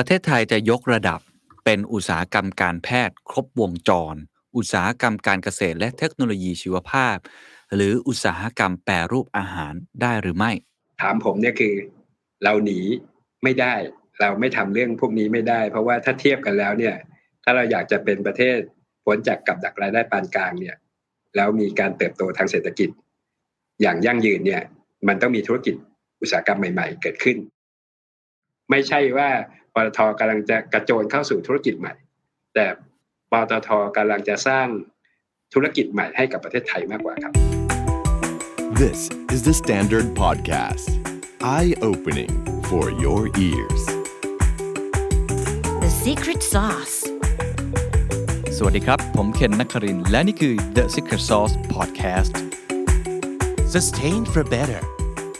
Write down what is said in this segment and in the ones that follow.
ประเทศไทยจะยกระดับเป็นอุตสาหกรรมการแพทย์ครบวงจร อุตสาหกรรมการเกษตรและเทคโนโลยีชีวภาพ หรืออุตสาหกรรมแปรรูปอาหารได้หรือไม่ ถามผมเนี่ยคือ เราหนีไม่ได้ เราไม่ทำเรื่องพวกนี้ไม่ได้ เพราะว่าถ้าเทียบกันแล้วเนี่ย ถ้าเราอยากจะเป็นประเทศพ้นจากกับดักรายได้ปานกลางเนี่ย แล้วมีการเติบโตทางเศรษฐกิจ อย่างยั่งยืนเนี่ย มันต้องมีธุรกิจอุตสาหกรรมใหม่ ๆ เกิดขึ้น ไม่ใช่ว่า ตทกำลังจะกระโจนเข้าสู่ธุรกิจใหม่ แต่ปตทกำลังจะสร้างธุรกิจใหม่ให้กับประเทศไทยมากกว่าครับ This is the Standard Podcast. Eye-opening for your ears. The secret sauce. สวัสดีครับ ผมเคนนักครินทร์และนี่คือ The Secret Sauce Podcast Sustain for better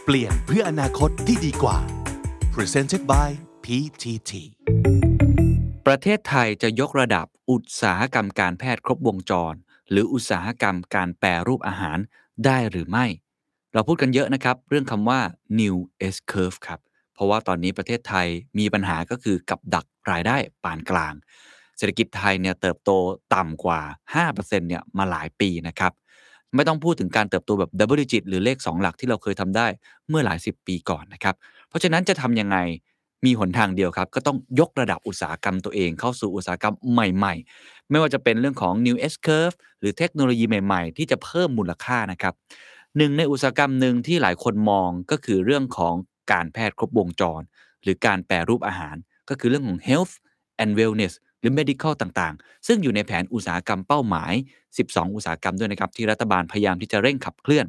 เปลี่ยนเพื่ออนาคตที่ดีกว่า Presented by PTT ประเทศไทยจะยกระดับอุตสาหกรรมการแพทย์ครบวงจร หรืออุตสาหกรรมการแปรรูปอาหารได้หรือไม่ เราพูดกันเยอะนะครับ เรื่องคำว่า new S curve ครับ เพราะว่าตอนนี้ประเทศไทยมีปัญหาก็คือกับดักรายได้ปานกลาง เศรษฐกิจไทยเนี่ยเติบโตต่ำกว่า 5%เนี่ยมาหลายปีนะครับไม่ต้องพูดถึงการเติบโตแบบดับเบิลดิจิตหรือเลข 2 หลักที่เราเคยทำได้เมื่อหลายสิบปีก่อนนะครับ เพราะฉะนั้นจะทำยังไง มีหนทางเดียวครับ ก็ต้องยกระดับอุตสาหกรรมตัวเองเข้าสู่อุตสาหกรรมใหม่ๆ ไม่ว่าจะเป็นเรื่องของ new S curve หรือเทคโนโลยีใหม่ๆ ที่จะเพิ่มมูลค่านะครับหนึ่งในอุตสาหกรรมหนึ่งที่หลายคนมองก็คือเรื่องของการแพทย์ครบวงจร หรือการแปรรูปอาหาร ก็คือเรื่องของ health and wellness หรือ medical ต่างๆ ซึ่งอยู่ในแผนอุตสาหกรรมเป้าหมาย 12 อุตสาหกรรมด้วยนะครับที่รัฐบาลพยายามที่จะเร่งขับเคลื่อน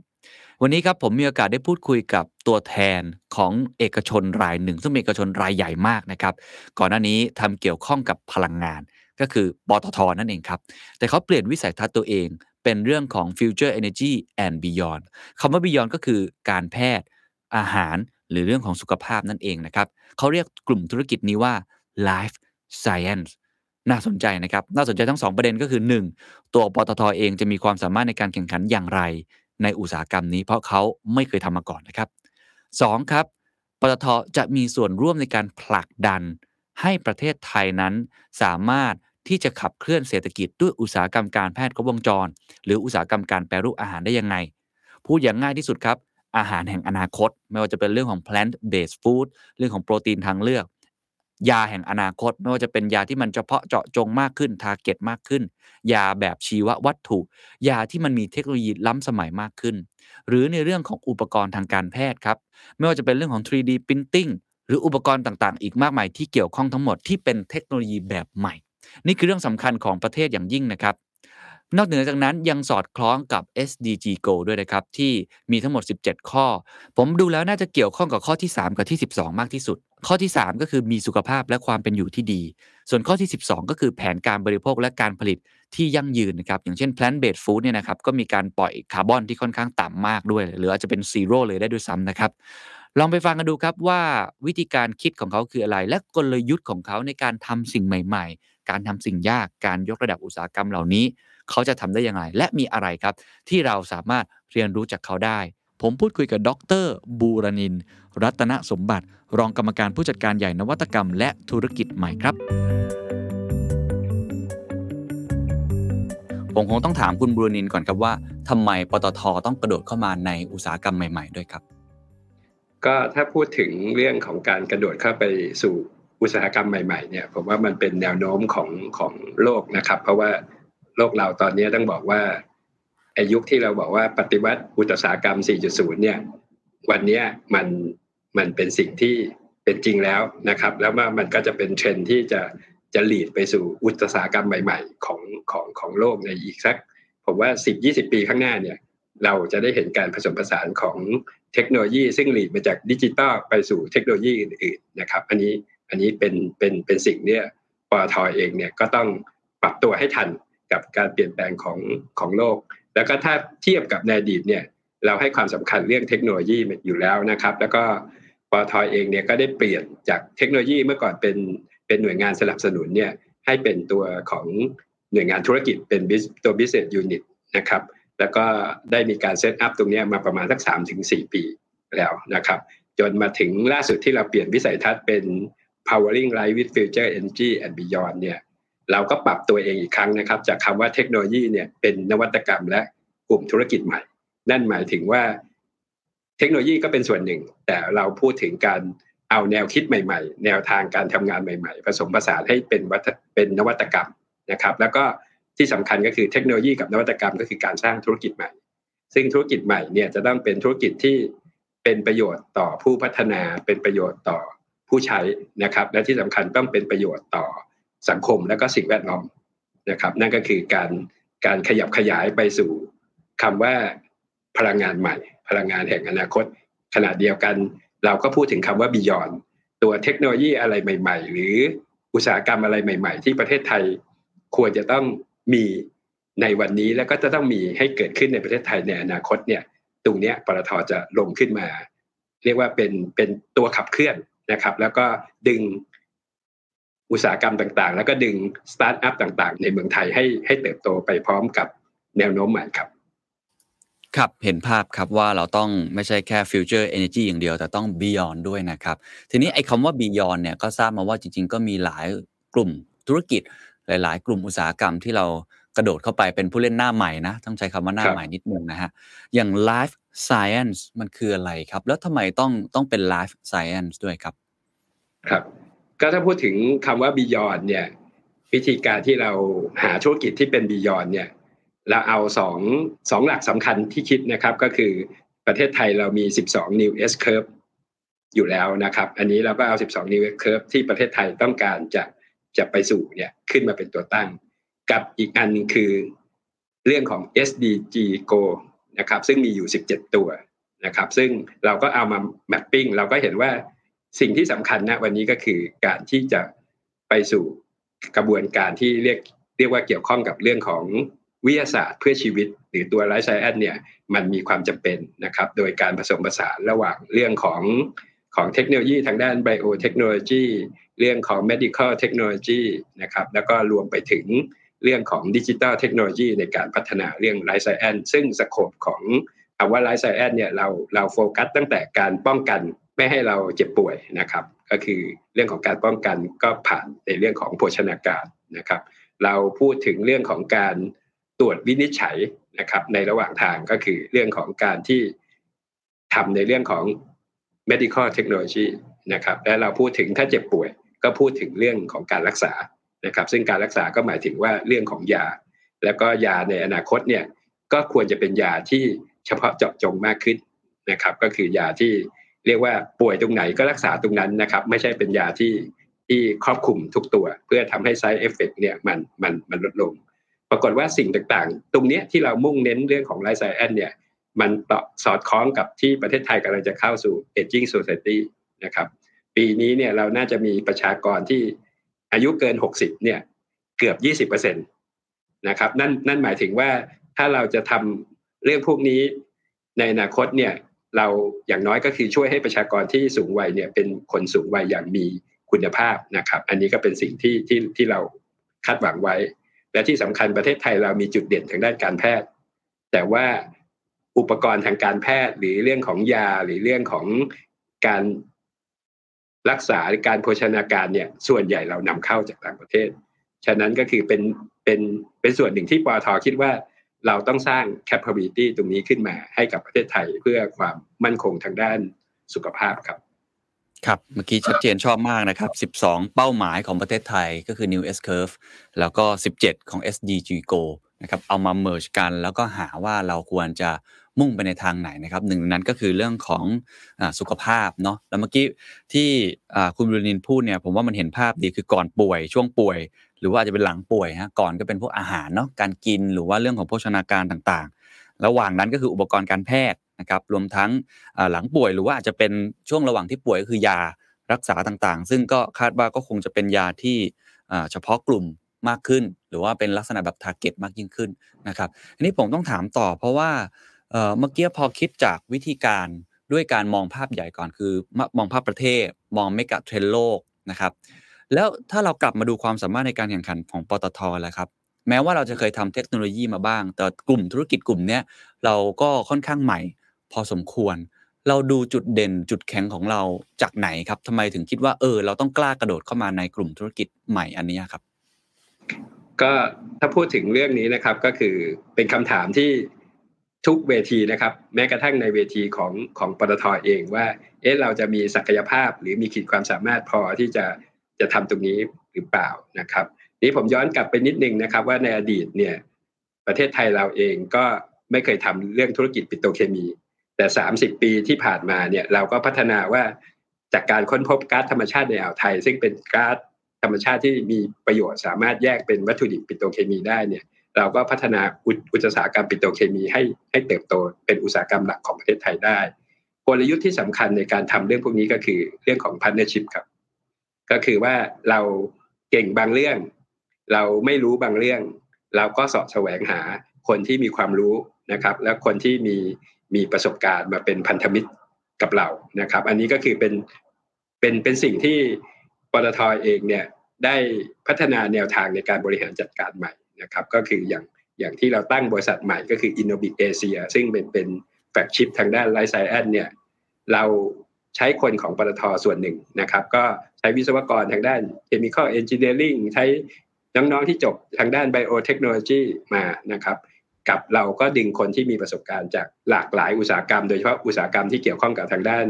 วันนี้ครับผมมีโอกาสได้พูดคุยกับตัวแทนของเอกชนรายหนึ่ง ซึ่งเป็นเอกชนรายใหญ่มากนะครับ ก่อนหน้านี้ทำเกี่ยวข้องกับพลังงาน ก็คือปตทนั่นเองครับ แต่เขาเปลี่ยนวิสัยทัศน์ตัวเอง เป็นเรื่องของ future energy and beyond คำว่า beyond ก็คือการแพทย์อาหารหรือเรื่องของสุขภาพนั่นเองนะครับเขาเรียกกลุ่มธุรกิจนี้ว่า life science น่าสนใจนะครับ น่าสนใจทั้ง 2 ประเด็นก็คือ 1. ตัวปตทเองจะมีความสามารถในการแข่งขันอย่างไร ในอุตสาหกรรมนี้ เพราะเขาไม่เคยทำมาก่อนนะครับ 2. ครับปตทจะมีส่วนร่วมในการผลักดันให้ประเทศไทยนั้นสามารถที่จะขับเคลื่อนเศรษฐกิจด้วยอุตสาหกรรมการแพทย์ครบวงจร หรืออุตสาหกรรมการแปรรูปอาหารได้ยังไง พูดอย่างง่ายที่สุดครับ อาหารแห่งอนาคต ไม่ว่าจะเป็นเรื่องของ plant based food เรื่องของโปรตีนทางเลือก ยาแห่งอนาคต ไม่ว่าจะเป็นยาที่มันเฉพาะเจาะจงมากขึ้น target มากขึ้น ยาแบบชีววัตถุ ยาที่มันมีเทคโนโลยีล้ำสมัยมากขึ้น หรือในเรื่องของอุปกรณ์ทางการแพทย์ครับ ไม่ว่าจะเป็นเรื่องของ 3D printing หรืออุปกรณ์ต่างๆ อีกมากมายที่เกี่ยวข้องทั้งหมดที่เป็นเทคโนโลยีแบบใหม่ นี่คือเรื่องสำคัญของประเทศอย่างยิ่งนะครับ นอกเหนือจากนั้นยังสอดคล้องกับ SDG Goal ด้วยนะครับ ที่มีทั้งหมด 17 ข้อ ผมดูแล้วน่าจะเกี่ยวข้องกับข้อที่ 3 กับที่ 12 มากที่สุด ข้อที่ 3 ก็คือมีสุขภาพและความเป็นอยู่ที่ดี ส่วนข้อที่ 12 ก็คือแผนการบริโภคและการผลิตที่ยั่งยืนนะครับ อย่างเช่น plant based food เนี่ยนะครับก็มีการปล่อยคาร์บอนที่ค่อนข้างต่ำมากด้วย หรืออาจจะเป็นซีโร่เลยได้ด้วยซ้ำนะครับลองไปฟังกันดูครับว่าวิธีการคิดของเขาคืออะไร และกลยุทธ์ของเขาในการทำสิ่งใหม่ ๆ การทำสิ่งยากการยกระดับอุตสาหกรรมเหล่านี้ เขาจะทำได้ยังไง และมีอะไรครับ ที่เราสามารถเรียนรู้จากเขาได้ ผมพูดคุยกับดรบูรณิน รัตนสมบัติ รองกรรมการผู้จัดการใหญ่นวัตกรรม และธุรกิจใหม่ครับ ผมคงต้องถามคุณบูรณินก่อนครับว่าทำไมปตทต้องกระโดดเข้ามาในอุตสาหกรรมใหม่ ๆ ด้วยครับ ก็ถ้าพูดถึงเรื่องของการกระโดดเข้าไปสู่อุตสาหกรรมใหม่ๆเนี่ยผมว่ามันเป็นแนวโน้มของของโลกนะครับ เพราะว่า โลกเราตอนนี้ต้องบอกว่าอายุคที่เราบอกว่าปฏิวัติอุตสาหกรรม 4.0 เนี่ย วันนี้มันมันเป็นสิ่งที่เป็นจริงแล้วนะครับ แล้วว่ามันก็จะเป็นเทรนที่จะจะหลีดไปสู่อุตสาหกรรมใหม่ ๆ ของของของโลกในอีกสัก ผมว่า 10-20 ปีข้างหน้าเนี่ย เราจะได้เห็นการผสมผสานของเทคโนโลยี ซึ่งหลีดมาจากดิจิตอลไปสู่เทคโนโลยีอื่นๆนะครับ อันนี้อันนี้เป็นเป็นเป็นสิ่งเนี่ยปตทเองเนี่ยก็ต้องปรับตัวให้ทัน กับการเปลี่ยนแปลงของของโลก แล้วก็ถ้าเทียบกับในอดีตเนี่ยเราให้ความสำคัญเรื่องเทคโนโลยีอยู่แล้วนะครับ แล้วก็ปตทอเองเนี่ยก็ได้เปลี่ยนจากเทคโนโลยีเมื่อก่อนเป็นเป็นหน่วยงานสนับสนุนเนี่ยให้เป็นตัวของหน่วยงานธุรกิจเป็นตัว business unit นะครับ แล้วก็ได้มีการเซตอัพตรงนี้มาประมาณสัก3-4ปีแล้วนะครับ จนมาถึงล่าสุดที่เราเปลี่ยนวิสัยทัศน์เป็น powering life with future energy and beyond เนี่ย เราก็ปรับตัวเองอีกครั้งนะครับ จากคำว่าเทคโนโลยีเนี่ยเป็นนวัตกรรมและกลุ่มธุรกิจใหม่ นั่นหมายถึงว่า เทคโนโลยีก็เป็นส่วนหนึ่ง แต่เราพูดถึงการเอาแนวคิดใหม่ ๆ แนวทางการทำงานใหม่ๆ ผสมผสานให้เป็นวัตเป็นนวัตกรรมนะครับ แล้วก็ที่สำคัญก็คือเทคโนโลยีกับนวัตกรรมก็คือการสร้างธุรกิจใหม่ ซึ่งธุรกิจใหม่เนี่ยจะต้องเป็นธุรกิจที่เป็นประโยชน์ต่อผู้พัฒนาเป็นประโยชน์ต่อผู้ใช้นะครับ และที่สำคัญต้องเป็นประโยชน์ต่อ สังคมและก็สิ่งแวดล้อมนะครับ นั่นก็คือการการขยับขยายไปสู่คำว่าพลังงานใหม่ พลังงานแห่งอนาคต ขณะเดียวกัน เราก็พูดถึงคำว่า beyond ตัวเทคโนโลยีอะไรใหม่ ๆ หรืออุตสาหกรรมอะไรใหม่ ๆ ที่ประเทศไทยควรจะต้องมีในวันนี้แล้วก็จะต้องมีให้เกิดขึ้นในประเทศไทยในอนาคตเนี่ยตรงนี้ปตทจะลงขึ้นมา เรียกว่าเป็นเป็นตัวขับเคลื่อนนะครับ แล้วก็ดึง อุตสาหกรรมต่างๆ แล้วก็ดึงสตาร์ทอัพต่างๆ ในเมืองไทยให้ให้เติบโตไปพร้อมกับแนวโน้มใหม่ครับ ครับเห็นภาพครับว่าเราต้องไม่ใช่แค่ future energy อย่างเดียว แต่ต้อง beyond ด้วยนะครับ ทีนี้ไอ้คำว่า beyond เนี่ยก็ทราบมาว่าจริง ๆ ก็มีหลายกลุ่มธุรกิจ หลาย ๆ กลุ่มอุตสาหกรรมที่เรากระโดดเข้าไปเป็นผู้เล่นหน้าใหม่นะ ต้องใช้คำว่าหน้าครับใหม่นิดนึงนะฮะ อย่าง life science มันคืออะไรครับ แล้วทำไมต้องต้องเป็น life science ด้วยครับ ครับ ก็ถ้าพูดถึงคำว่า beyond เนี่ยวิธีการที่เราหาธุรกิจที่เป็น beyond เนี่ยเราเอาสองสองหลักสำคัญที่คิดนะครับก็คือประเทศไทยเรามี 12 new S curve อยู่แล้วนะครับ อันนี้เราก็เอา 12 new S curve ที่ประเทศไทยต้องการจะจะไปสู่เนี่ยขึ้นมาเป็นตัวตั้ง กับอีกอันหนึ่งคือเรื่องของ SDG Go นะครับซึ่งมีอยู่ 17 ตัวนะครับ ซึ่งเราก็เอามา mapping เราก็เห็นว่า สิ่งที่สำคัญนะวันนี้ก็คือการที่จะไปสู่กระบวนการที่เรียกเรียกว่าเกี่ยวข้องกับเรื่องของวิทยาศาสตร์เพื่อชีวิต หรือตัว life science เนี่ยมันมีความจำเป็นนะครับ โดยการผสมผสานระหว่างเรื่องของของเทคโนโลยีทางด้าน biotechnology เรื่องของ medical technology นะครับแล้วก็รวมไปถึงเรื่องของดิจิ t a ลเทคโนโลยีในการพัฒนาเรื่อง life science ซึ่ง scope ของคำว่า life science เนี่ยเราเราโฟกัสตั้งแต่การป้องกัน ไม่ให้เราเจ็บป่วยนะครับ ก็คือเรื่องของการป้องกันก็ผ่านในเรื่องของโภชนาการนะครับ เราพูดถึงเรื่องของการตรวจวินิจฉัยนะครับ ในระหว่างทางก็คือเรื่องของการที่ทำในเรื่องของ medical technology นะครับ และเราพูดถึงถ้าเจ็บป่วย ก็พูดถึงเรื่องของการรักษานะครับ ซึ่งการรักษาก็หมายถึงว่าเรื่องของยา แล้วก็ยาในอนาคตเนี่ยก็ควรจะเป็นยาที่เฉพาะเจาะจงมากขึ้นนะครับ ก็คือยาที่ เรียกว่าป่วยตรงไหนก็รักษาตรงนั้นนะครับ ไม่ใช่เป็นยาที่ที่ครอบคลุมทุกตัว เพื่อทำให้ side effect เนี่ยมันมันมันลดลง ปรากฏว่าสิ่งต่างๆ ตรงนี้ที่เรามุ่งเน้นเรื่องของไลฟ์ไซแอนเนี่ยมันต่อสอดคล้องกับที่ประเทศไทยกำลังจะเข้าสู่ aging society นะครับ ปีนี้เนี่ยเราน่าจะมีประชากรที่อายุเกิน 60เนี่ยเกือบ 20%นะครับนั่นนั่นหมายถึงว่าถ้าเราจะทำเรื่องพวกนี้ในอนาคตเนี่ย เราอย่างน้อยก็คือช่วยให้ประชากรที่สูงวัยเนี่ยเป็นคนสูงวัยอย่างมีคุณภาพนะครับ อันนี้ก็เป็นสิ่งที่ที่ที่เราคาดหวังไว้ และที่สำคัญประเทศไทยเรามีจุดเด่นทางด้านการแพทย์ แต่ว่าอุปกรณ์ทางการแพทย์หรือเรื่องของยาหรือเรื่องของการรักษาหรือการโภชนาการเนี่ยส่วนใหญ่เรานำเข้าจากต่างประเทศ ฉะนั้นก็คือเป็นเป็นเป็นส่วนหนึ่งที่ปอทคิดว่า เราต้องสร้าง capability ตรงนี้ขึ้นมาให้กับประเทศไทยเพื่อความมั่นคงทางด้านสุขภาพครับ ครับเมื่อกี้ชัดเจนชอบมากนะครับ 12 เป้าหมายของประเทศไทยก็คือ New S Curve แล้วก็ 17 ของ SDG Go นะครับเอามา merge กันแล้วก็หาว่าเราควรจะมุ่งไปในทางไหนนะครับหนึ่งนั้นก็คือเรื่องของอสุขภาพเนาะแล้วเมื่อกี้ที่คุณบรนินพูดเนี่ยผมว่ามันเห็นภาพดีคือก่อนป่วยช่วงป่วย หรือว่าอาจจะเป็นหลังป่วยฮะก่อนก็เป็นพวกอาหารเนาะการกินหรือว่าเรื่องของโภชนาการต่างๆ ระหว่างนั้นก็คืออุปกรณ์การแพทย์นะครับรวมทั้งหลังป่วยหรือว่าอาจจะเป็นช่วงระหว่างที่ป่วยก็คือยารักษาต่างๆ ซึ่งก็คาดว่าก็คงจะเป็นยาที่เฉพาะกลุ่มมากขึ้น หรือว่าเป็นลักษณะแบบ t a r g e t มากยิ่งขึ้นนะครับทีนี้ผมต้องถามต่อ เพราะว่าเมื่อกี้พอคิดจากวิธีการด้วยการมองภาพใหญ่ก่อนคือ มองภาพประเทศ มองเมกะเทรนโลกนะครับ แล้วถ้าเรากลับมาดูความสามารถในการแข่งขันของปตทแล้วครับ แม้ว่าเราจะเคยทำเทคโนโลยีมาบ้าง แต่กลุ่มธุรกิจกลุ่มนี้เราก็ค่อนข้างใหม่ พอสมควร เราดูจุดเด่นจุดแข็งของเราจากไหนครับทำไมถึงคิดว่าเออ เราต้องกล้ากระโดดเข้ามาในกลุ่มธุรกิจใหม่อันนี้ครับ ก็ถ้าพูดถึงเรื่องนี้นะครับก็คือเป็นคำถามที่ทุกเวทีนะครับ แม้กระทั่งในเวทีของของปตทเองว่า เอ๊ะเราจะมีศักยภาพหรือมีขีดความสามารถพอที่จะ จะทำตรงนี้หรือเปล่านะครับ นี้ผมย้อนกลับไปนิดนึงนะครับ ว่าในอดีตเนี่ยประเทศไทยเราเองก็ไม่เคยทำเรื่องธุรกิจปิโตเคมี แต่ 30 ปีที่ผ่านมาเนี่ยเราก็พัฒนาว่าจากการค้นพบก๊าซธรรมชาติในอ่าวไทย ซึ่งเป็นก๊าซธรรมชาติที่มีประโยชน์สามารถแยกเป็นวัตถุดิบปิโตเคมีได้เนี่ยเราก็พัฒนาอุตสาหกรรมปิโตเคมีให้ให้เติบโตเป็นอุตสาหกรรมหลักของประเทศไทยได้กลยุทธ์ที่สำคัญในการทำเรื่องพวกนี้ก็คือเรื่องของ partnership ครับ ก็คือว่าเราเก่งบางเรื่อง เราไม่รู้บางเรื่อง เราก็สอบแสวงหาคนที่มีความรู้นะครับ และคนที่มีมีประสบการณ์มาเป็นพันธมิตรกับเรานะครับ อันนี้ก็คือเป็นเป็นเป็นสิ่งที่ปตทเองเนี่ยได้พัฒนาแนวทางในการบริหารจัดการใหม่นะครับ ก็คืออย่างอย่างที่เราตั้งบริษัทใหม่ก็คือ Innobic Asia ซึ่งเป็นเป็นแฟกชิพทางด้านไลฟ์ไซแอนเนี่ยเรา ใช้คนของปตทส่วนหนึ่งนะครับ ก็ใช้วิศวกรทางด้าน Chemical Engineering ใช้น้องๆที่จบทางด้าน Biotechnology มานะครับ กับเราก็ดึงคนที่มีประสบการณ์จากหลากหลายอุตสาหกรรม โดยเฉพาะอุตสาหกรรมที่เกี่ยวข้องกับทางด้าน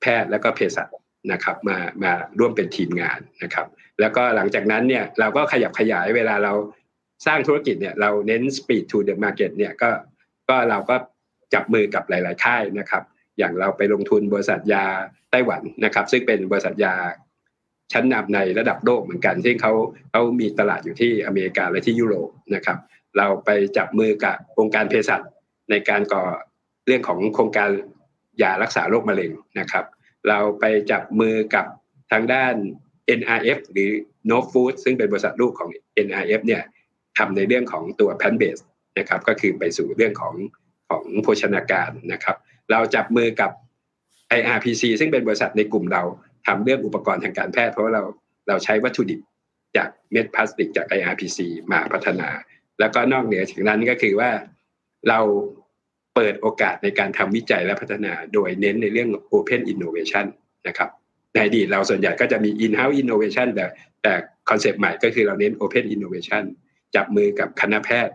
แพทย์และก็เภสัชนะครับมามาร่วมเป็นทีมงานนะครับ แล้วก็หลังจากนั้นเนี่ยเราก็ขยับขยายเวลาเราสร้างธุรกิจเนี่ยเราเน้น speed to the market เนี่ยก็ก็เราก็จับมือกับหลาย ๆ ค่ายนะครับ อย่างเราไปลงทุนบริษัทยาไต้หวันนะครับ ซึ่งเป็นบริษัทยาชั้นนำในระดับโลกเหมือนกัน ซึ่งเขาเขามีตลาดอยู่ที่อเมริกาและที่ยุโรปนะครับ เราไปจับมือกับองค์การเภสัชในการก่อเรื่องของโครงการยารักษาโรคมะเร็งนะครับ เราไปจับมือกับทางด้าน NRF หรือ No Food ซึ่งเป็นบริษัทลูกของ NRF เนี่ยทำในเรื่องของตัว plant based นะครับ ก็คือไปสู่เรื่องของของโภชนาการนะครับ เราจับมือกับ IRPC ซึ่งเป็นบริษัทในกลุ่มเราทำเรื่องอุปกรณ์ทางการแพทย์เพราะว่าเราเราใช้วัตถุดิบจากเม็ดพลาสติกจาก IRPC มาพัฒนา แล้วก็นอกเหนือจากนั้นก็คือว่าเราเปิดโอกาสในการทำวิจัยและพัฒนา โดยเน้นในเรื่อง Open Innovation นะครับในอดีตเราส่วนใหญ่ก็จะมี in-house innovation แต่แต่คอนเซปต์ใหม่ก็คือเราเน้น Open Innovation จับมือกับคณะแพทย์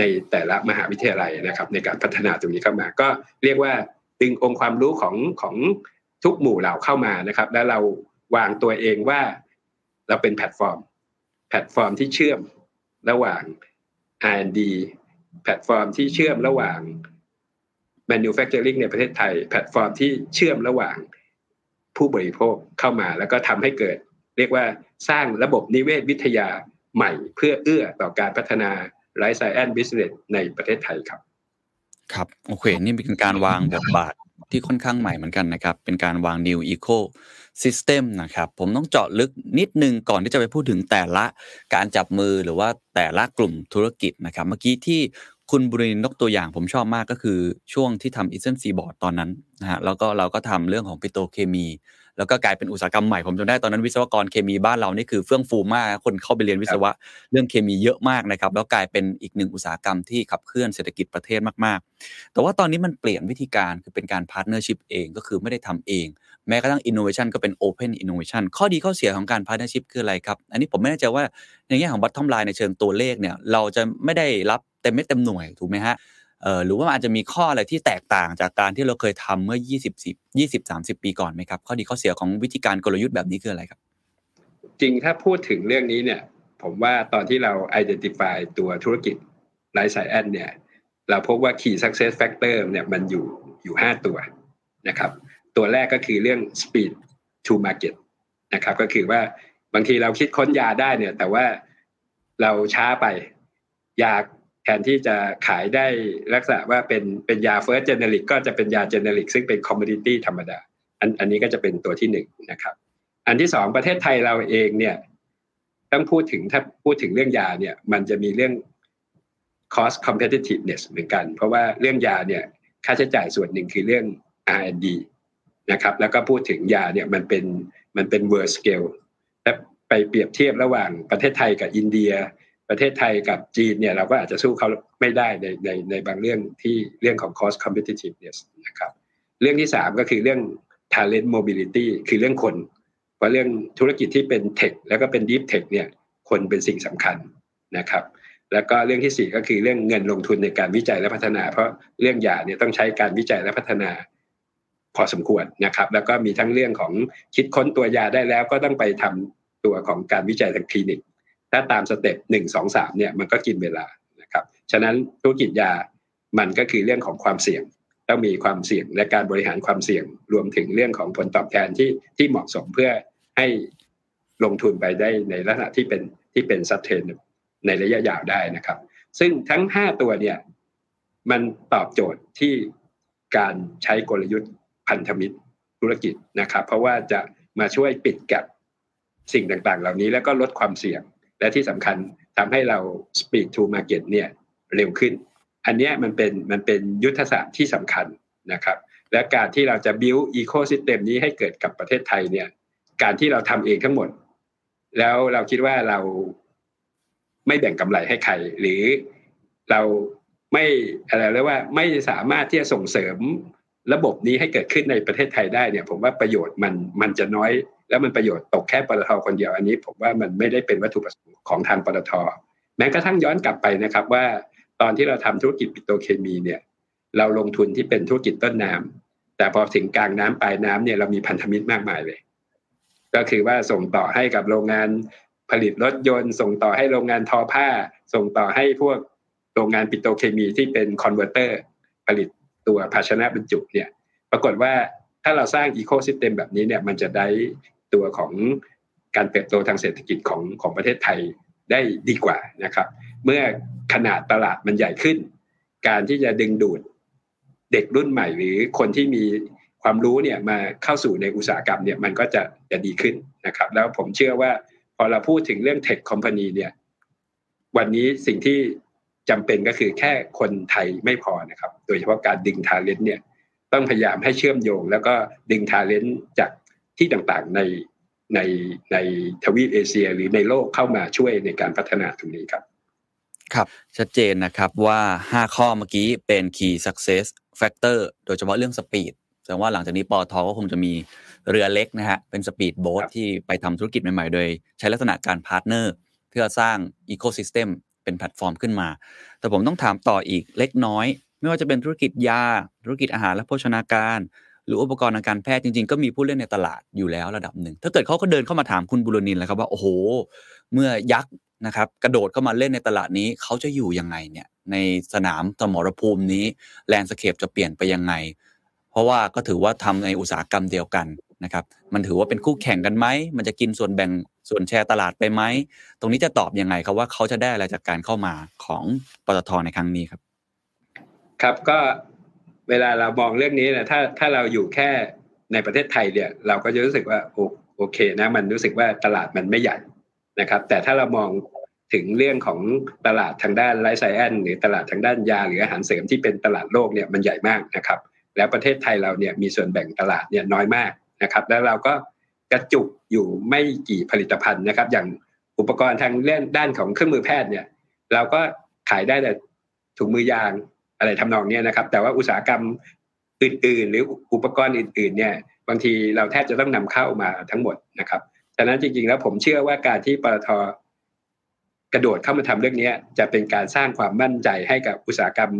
ในแต่ละมหาวิทยาลัยนะครับ ในการพัฒนาตรงนี้เข้ามา ก็เรียกว่าดึงองค์ความรู้ของของทุกหมู่เหล่าเข้ามานะครับ แล้วเราวางตัวเองว่าเราเป็นแพลตฟอร์ม แพลตฟอร์มที่เชื่อมระหว่าง R&D แพลตฟอร์มที่เชื่อมระหว่าง manufacturing ในประเทศไทย แพลตฟอร์มที่เชื่อมระหว่างผู้บริโภคเข้ามา แล้วก็ทำให้เกิด เรียกว่าสร้างระบบนิเวศวิทยาใหม่ เพื่อเอื้อต่อการพัฒนา life science business ในประเทศไทยครับ ครับ โอเค นี่เป็นการวางบทบาทที่ค่อนข้างใหม่เหมือนกันนะครับ เป็นการวาง new eco system นะครับ ผมต้องเจาะลึกนิดนึงก่อนที่จะไปพูดถึงแต่ละการจับมือหรือว่าแต่ละกลุ่มธุรกิจนะครับ เมื่อกี้ที่คุณบุรินทร์นกตัวอย่างผมชอบมากก็คือช่วงที่ทำอีเซนซีบอร์ดตอนนั้นนะฮะแล้วก็เราก็ทำเรื่องของปิโตเคมี แล้วก็กลายเป็นอุตสาหกรรมใหม่ผมจำได้ตอนนั้นวิศวกรเคมีบ้านเรานี่คือเฟื่องฟูมากคนเข้าไปเรียนวิศวะเรื่องเคมีเยอะมากนะครับแล้วกลายเป็นอีกหนึ่งอุตสาหกรรมที่ขับเคลื่อนเศรษฐกิจประเทศมากๆ แต่ว่าตอนนี้มันเปลี่ยนวิธีการคือเป็นการ partnership เองก็คือไม่ได้ทำเอง แม้กระทั่ง innovation ก็เป็น open innovation ข้อดีข้อเสียของการ partnership คืออะไรครับอันนี้ผมไม่แน่ใจว่าในแง่ของ bottom line ในเชิงตัวเลขเนี่ยเราจะไม่ได้รับเต็มเม็ดเต็มหน่วยถูกไหมฮะเอ่อ หรือว่าอาจจะมีข้ออะไรที่แตกต่างจากการที่เราเคยทำเมื่อ 20 10 20 30 ปีก่อนไหมครับ ข้อดีข้อเสียของวิธีการกลยุทธ์แบบนี้คืออะไรครับ จริงถ้าพูดถึงเรื่องนี้เนี่ย ผมว่าตอนที่เรา identify ตัวธุรกิจ Life Science เนี่ย เราพบว่า key success factor เนี่ยมันอยู่อยู่ 5 ตัวนะครับ ตัวแรกก็คือเรื่อง speed to market นะครับ ก็คือว่าบางทีเราคิดค้นยาได้เนี่ย แต่ว่าเราช้าไปยา ทนที่จะขายได้ลักษณะว่าเป็นเป็นยา first generic ก็จะเป็นยา generic ซึ่งเป็น commodity ธรรมดา อันอันนี้ก็จะเป็นตัวที่หนึ่งนะครับ อันที่สองประเทศไทยเราเองเนี่ยต้องพูดถึงถ้าพูดถึงเรื่องยาเนี่ย มันจะมีเรื่อง cost competitiveness เหมือนกัน เพราะว่าเรื่องยาเนี่ยค่าใช้จ่ายส่วนหนึ่งคือเรื่อง R&D นะครับ แล้วก็พูดถึงยาเนี่ยมันเป็นมันเป็น world scale และไปเปรียบเทียบระหว่างประเทศไทยกับอินเดีย ประเทศไทยกับจีนเนี่ยเราก็อาจจะสู้เขาไม่ได้ในในในบางเรื่องที่เรื่องของ cost competitiveness นะครับเรื่องที่สามก็คือเรื่อง talent mobility คือเรื่องคน เพราะเรื่องธุรกิจที่เป็นเทคแล้วก็เป็น deep tech เนี่ยคนเป็นสิ่งสำคัญนะครับแล้วก็เรื่องที่สี่ก็คือเรื่องเงินลงทุนในการวิจัยและพัฒนา เพราะเรื่องยาเนี่ยต้องใช้การวิจัยและพัฒนาพอสมควรนะครับ แล้วก็มีทั้งเรื่องของคิดค้นตัวยาได้แล้วก็ต้องไปทำตัวของการวิจัยทางคลินิก ถ้าตามสเต็ปหนึ่งสองสามเนี่ยมันก็กินเวลานะครับฉะนั้นธุรกิจยามันก็คือเรื่องของความเสี่ยงต้องมีความเสี่ยงและการบริหารความเสี่ยงรวมถึงเรื่องของผลตอบแทนที่ที่เหมาะสมเพื่อให้ลงทุนไปได้ในลักษณะที่เป็นที่เป็นซัตเทนในระยะยาวได้นะครับ ซึ่งทั้ง 5 ตัวเนี่ยมันตอบโจทย์ที่การใช้กลยุทธ์พันธมิตรธุรกิจนะครับ เพราะว่าจะมาช่วยปิดกับสิ่งต่างๆ เหล่านี้แล้วก็ลดความเสี่ยง และที่สำคัญทำให้เรา speed to market เนี่ยเร็วขึ้น อันเนี้ยมันเป็นมันเป็นยุทธศาสตร์ที่สำคัญนะครับ และการที่เราจะ build ecosystem นี้ให้เกิดกับประเทศไทยเนี่ย การที่เราทำเองทั้งหมด แล้วเราคิดว่าเราไม่แบ่งกำไรให้ใคร หรือเราไม่อะไรเรียกว่าไม่สามารถที่จะส่งเสริมระบบนี้ให้เกิดขึ้นในประเทศไทยได้เนี่ย ผมว่าประโยชน์มันมันจะน้อย แล้วมันประโยชน์ตกแค่ปตทคนเดียวอันนี้ ผมว่ามันไม่ได้เป็นวัตถุประสงค์ของทางปตทแม้กระทั่งย้อนกลับไปนะครับว่าตอนที่เราทำธุรกิจปิโตรเคมีเนี่ยเราลงทุนที่เป็นธุรกิจต้นน้ำแต่พอถึงกลางน้ำปลายน้ำเนี่ยเรามีพันธมิตรมากมายเลย ก็คือว่าส่งต่อให้กับโรงงานผลิตรถยนต์ ส่งต่อให้โรงงานทอผ้า ส่งต่อให้พวกโรงงานปิโตรเคมีที่เป็น converterผลิตตัวภาชนะบรรจุเนี่ยปรากฏว่าถ้าเราสร้างอีโคซิสเต็มแบบนี้เนี่ยมันจะได้ ตัวของการเติบโตทางเศรษฐกิจของของประเทศไทยได้ดีกว่านะครับ เมื่อขนาดตลาดมันใหญ่ขึ้น การที่จะดึงดูดเด็กรุ่นใหม่หรือคนที่มีความรู้เนี่ยมาเข้าสู่ในอุตสาหกรรมเนี่ยมันก็จะจะดีขึ้นนะครับ แล้วผมเชื่อว่าพอเราพูดถึงเรื่องเทคคอมพานีเนี่ยวันนี้สิ่งที่จำเป็นก็คือแค่คนไทยไม่พอนะครับ โดยเฉพาะการดึง talent เนี่ยต้องพยายามให้เชื่อมโยง แล้วก็ดึง talent จาก ที่ต่างๆในในในทวีปเอเชียหรือในโลกเข้ามาช่วยในการพัฒนาตรงนี้ครับ ครับ ชัดเจนนะครับว่า 5 ข้อเมื่อกี้เป็น key success factor โดยเฉพาะเรื่อง speed แสดงว่าหลังจากนี้ปตทก็คงจะมีเรือเล็กนะฮะเป็นสปีดโบ๊ทครับที่ไปทำธุรกิจใหม่ๆ โดย ใช้ลักษณะการ partner เพื่อสร้างอีโค y ิสเต็มเป็นแพลตฟอร์มขึ้นมา แต่ผมต้องถามต่ออีกเล็กน้อย ไม่ว่าจะเป็นธุรกิจยา ธุรกิจอาหารและโภชนาการห รืออุปกรณ์ทางการแพทย์จริง ๆ ก็มีผู้เล่นในตลาดอยู่แล้วระดับหนึ่ง ถ้าเกิดเขาก็เดินเข้ามาถามคุณบุรนินทร์แล้วครับว่าโอ้โห เมื่อยักษ์นะครับกระโดดเข้ามาเล่นในตลาดนี้เขาจะอยู่ยังไงเนี่ยในสนามสมรภูมินี้ landscape จะเปลี่ยนไปยังไง เพราะว่าก็ถือว่าทำในอุตสาหกรรมเดียวกันนะครับมันถือว่าเป็นคู่แข่งกันไหมมันจะกินส่วนแบ่งส่วนแชร์ตลาดไปไหมตรงนี้จะตอบยังไงครับว่าเขาจะได้อะไรจากการเข้ามาของปตทในครั้งนี้ครับ ครับก็ เวลาเรามองเรื่องนี้นะถ้าถ้าเราอยู่แค่ในประเทศไทยเนี่ย เราก็จะรู้สึกว่าโอโอเคนะ มันรู้สึกว่าตลาดมันไม่ใหญ่นะครับ แต่ถ้าเรามองถึงเรื่องของตลาดทางด้านไลฟ์ไซแอนหรือตลาดทางด้านยาหรืออาหารเสริมที่เป็นตลาดโลกเนี่ยมันใหญ่มากนะครับ แล้วประเทศไทยเราเนี่ยมีส่วนแบ่งตลาดเนี่ยน้อยมากนะครับ แล้วเราก็กระจุกอยู่ไม่กี่ผลิตภัณฑ์นะครับ อย่างอุปกรณ์ทางเรื่องด้านของเครื่องมือแพทย์เนี่ย เราก็ขายได้แต่ถุงมือยาง อะไรทำนองนี้นะครับ แต่ว่าอุตสาหกรรมอื่น ๆ หรืออุปกรณ์อื่น ๆ เนี่ยบางทีเราแทบจะต้องนำเข้ามาทั้งหมดนะครับฉะนั้นจริง ๆ แล้วผมเชื่อว่าการที่ปตทกระโดดเข้ามาทำเรื่องนี้จะเป็นการสร้างความมั่นใจให้กับอุตสาหกรรม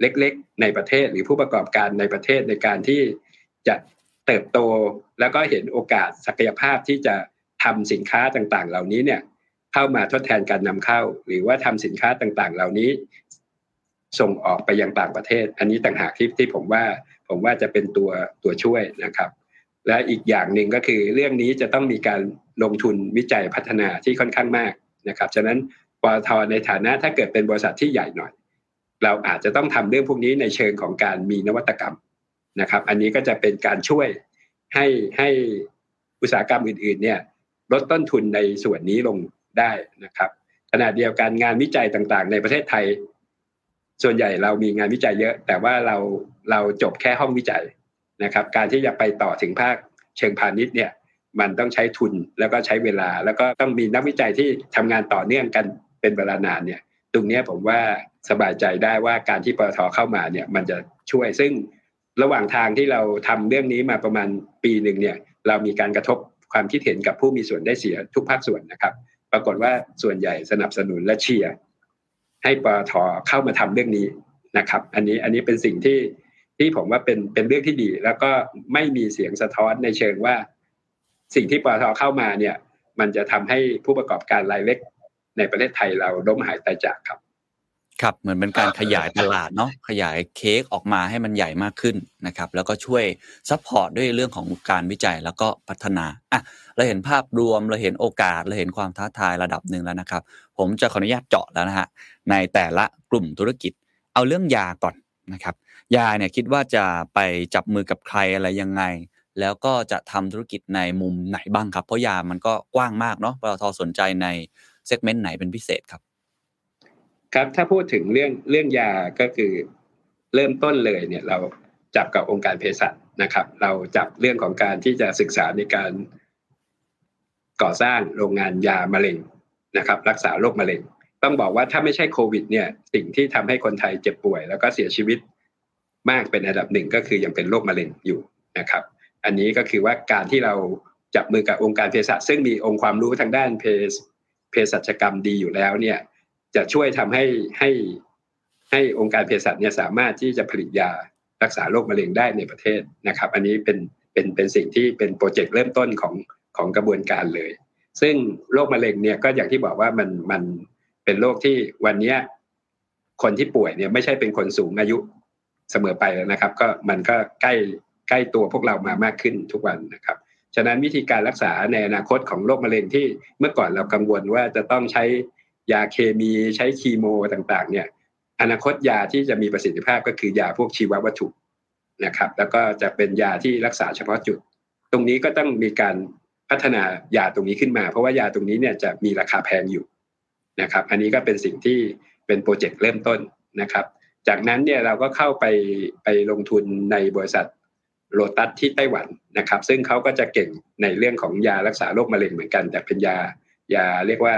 เล็ก ๆ ในประเทศหรือผู้ประกอบการในประเทศในการที่จะเติบโตแล้วก็เห็นโอกาสศักยภาพที่จะทำสินค้าต่างๆ เหล่านี้เนี่ยเข้ามาทดแทนการนำเข้า หรือว่าทำสินค้าต่างๆ เหล่านี้ ส่งออกไปยังต่างประเทศ อันนี้ต่างหากที่ที่ผมว่าผมว่าจะเป็นตัวตัวช่วยนะครับ และอีกอย่างหนึ่งก็คือเรื่องนี้จะต้องมีการลงทุนวิจัยพัฒนาที่ค่อนข้างมากนะครับฉะนั้นปตทในฐานะถ้าเกิดเป็นบริษัทที่ใหญ่หน่อย เราอาจจะต้องทำเรื่องพวกนี้ในเชิงของการมีนวัตกรรมนะครับ อันนี้ก็จะเป็นการช่วยให้ให้อุตสาหกรรมอื่นๆเนี่ยลดต้นทุนในส่วนนี้ลงได้นะครับขณะเดียวกันงานวิจัยต่างๆ ในประเทศไทย ส่วนใหญ่เรามีงานวิจัยเยอะ แต่ว่าเราเราจบแค่ห้องวิจัยนะครับ การที่จะไปต่อถึงภาคเชิงพาณิชย์เนี่ยมันต้องใช้ทุนแล้วก็ใช้เวลา แล้วก็ต้องมีนักวิจัยที่ทำงานต่อเนื่องกันเป็นเวลานานเนี่ยตรงนี้ผมว่าสบายใจได้ว่าการที่ปตทเข้ามาเนี่ยมันจะช่วยซึ่งระหว่างทางที่เราทำเรื่องนี้มาประมาณปีหนึ่งเนี่ยเรามีการกระทบความคิดเห็นกับผู้มีส่วนได้เสียทุกภาคส่วนนะครับ ปรากฏว่าส่วนใหญ่สนับสนุนและเชียร์ ให้ปตทเข้ามาทำเรื่องนี้นะครับ อันนี้อันนี้เป็นสิ่งที่ที่ผมว่าเป็นเป็นเรื่องที่ดี แล้วก็ไม่มีเสียงสะท้อนในเชิงว่า สิ่งที่ปตท.เข้ามาเนี่ย มันจะทำให้ผู้ประกอบการรายเล็กในประเทศไทยเราล้มหายตายจากครับ ครับ เหมือนเป็นการขยายตลาดเนาะขยายเค้กออกมาให้มันใหญ่มากขึ้นนะครับ แล้วก็ช่วย support ด้วยเรื่องของการวิจัยแล้วก็พัฒนาอะเราเห็นภาพรวมเราเห็นโอกาสเราเห็นความท้าทายระดับหนึ่งแล้วนะครับ ผมจะขออนุญาตเจาะแล้วนะฮะในแต่ละกลุ่มธุรกิจ เอาเรื่องยาก่อนนะครับ ยาเนี่ยคิดว่าจะไปจับมือกับใครอะไรยังไง แล้วก็จะทำธุรกิจในมุมไหนบ้างครับ เพราะยามันก็กว้างมากเนาะปตทสนใจในเซกเมนต์ไหนเป็นพิเศษครับ ครับถ้าพูดถึงเรื่องเรื่องยาก็คือเริ่มต้นเลยเนี่ยเราจับกับองค์การเภสัชนะครับ เราจับเรื่องของการที่จะศึกษาในการก่อสร้างโรงงานยามะเร็งนะครับ รักษาโรคมะเร็ง ต้องบอกว่าถ้าไม่ใช่โควิด เนี่ย สิ่งที่ทำให้คนไทยเจ็บป่วย แล้วก็เสียชีวิตมากเป็นอันดับหนึ่งก็คือยังเป็นโรคมะเร็งอยู่นะครับ อันนี้ก็คือว่าการที่เราจับมือกับองค์การเภสัชซึ่งมีองค์ความรู้ทางด้านเภสเภสัชกรรมดีอยู่แล้วเนี่ย จะช่วยทำให้ให้ให้องค์การเภสัชเนี่ยสามารถที่จะผลิตยารักษาโรคมะเร็งได้ในประเทศนะครับ อันนี้เป็นเป็นเป็นสิ่งที่เป็นโปรเจกต์เริ่มต้นของของกระบวนการเลย ซึ่งโรคมะเร็งเนี่ยก็อย่างที่บอกว่ามันมันเป็นโรคที่วันนี้คนที่ป่วยเนี่ยไม่ใช่เป็นคนสูงอายุเสมอไปแล้วนะครับ ก็มันก็ใกล้ใกล้ตัวพวกเรามามากขึ้นทุกวันนะครับ ฉะนั้นวิธีการรักษาในอนาคตของโรคมะเร็งที่เมื่อก่อนเรากังวลว่าจะต้องใช้ ยาเคมีใช้คีโมต่างๆ เนี่ย อนาคตยาที่จะมีประสิทธิภาพก็คือยาพวกชีววัตถุนะครับ แล้วก็จะเป็นยาที่รักษาเฉพาะจุด ตรงนี้ก็ต้องมีการพัฒนายาตรงนี้ขึ้นมา เพราะว่ายาตรงนี้เนี่ยจะมีราคาแพงอยู่นะครับ อันนี้ก็เป็นสิ่งที่เป็นโปรเจกต์เริ่มต้นนะครับ จากนั้นเนี่ยเราก็เข้าไปไปลงทุนในบริษัทโลตัสที่ไต้หวันนะครับ ซึ่งเขาก็จะเก่งในเรื่องของยารักษาโรคมะเร็งเหมือนกัน แต่เป็นยายาเรียกว่า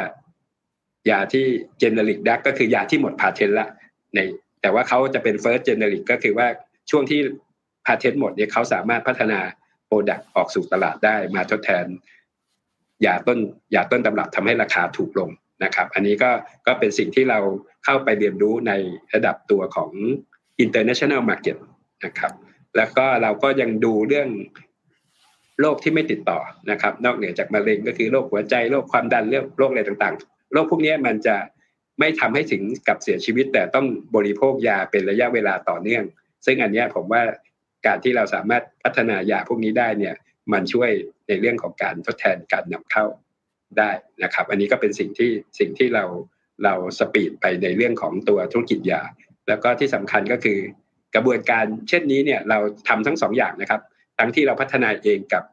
ยาที่ generic drug ก็คือยาที่หมด patent แล้วแต่ว่าเขาจะเป็น first generic ก็คือว่าช่วงที่ patent หมดเนี่ยเขาสามารถพัฒนา product ออกสู่ตลาดได้มาทดแทนยาต้นยาต้นตำรับทำให้ราคาถูกลงนะครับ อันนี้ก็ก็เป็นสิ่งที่เราเข้าไปเรียนรู้ในระดับตัวของ international market นะครับ แล้วก็เราก็ยังดูเรื่องโรคที่ไม่ติดต่อนะครับ นอกเหนือจากมะเร็งก็คือโรคหัวใจโรคความดันเรื่องโรคอะไรต่างๆ โรคพวกนี้มันจะไม่ทำให้ถึงกับเสียชีวิต แต่ต้องบริโภคยาเป็นระยะเวลาต่อเนื่อง ซึ่งอันนี้ผมว่าการที่เราสามารถพัฒนายาพวกนี้ได้เนี่ยมันช่วยในเรื่องของการทดแทนการนำเข้าได้นะครับ อันนี้ก็เป็นสิ่งที่สิ่งที่เราเราสปีดไปในเรื่องของตัวธุรกิจยา แล้วก็ที่สำคัญก็คือกระบวนการเช่นนี้เนี่ยเราทำทั้งสองอย่างนะครับ ทั้งที่เราพัฒนาเองกับ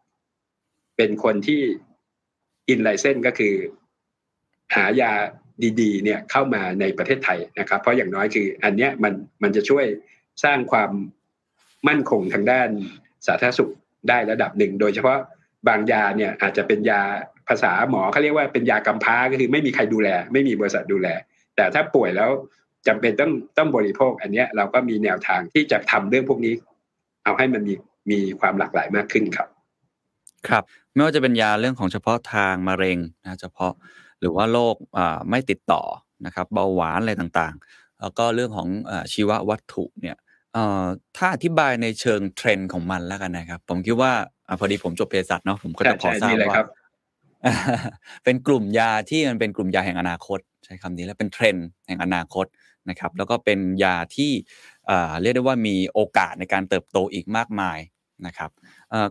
เป็นคนที่อินไลเซนก็คือ หายาดีๆเนี่ยเข้ามาในประเทศไทยนะครับ เพราะอย่างน้อยคือ อันเนี้ยมันมันจะช่วยสร้างความมั่นคงทางด้านสาธารณสุขได้ระดับหนึ่ง โดยเฉพาะบางยาเนี่ยอาจจะเป็นยาภาษาหมอเขาเรียกว่าเป็นยากำพร้าก็คือไม่มีใครดูแล ไม่มีบริษัทดูแล แต่ถ้าป่วยแล้วจำเป็นต้องต้องบริโภค อันเนี้ยเราก็มีแนวทางที่จะทำเรื่องพวกนี้ เอาให้มันมีมีความหลากหลายมากขึ้นครับ ครับ ไม่ว่าจะเป็นยาเรื่องของเฉพาะทางมะเร็งนะเฉพาะ หรือว่าโรคอ่าไม่ติดต่อนะครับเบาหวานอะไรต่างๆ แล้วก็เรื่องของอาชีววัตถุเนี่ยเอ่อถ้าอธิบายในเชิงเทรนด์ของมันแล้วกันนะครับ ผมคิดว่าอ่าพอดีผมจบเภสัชเนาะผมก็จะพอทราบใช่เลยว่าครับเป็นกลุ่มยาที่มันเป็นกลุ่มยาแห่งอนาคต ใช้คำนี้แล้วเป็นเทรนด์แห่งอนาคตนะครับ แล้วก็เป็นยาที่อ่าเรียกได้ว่ามีโอกาสในการเติบโตอีกมากมาย นะครับ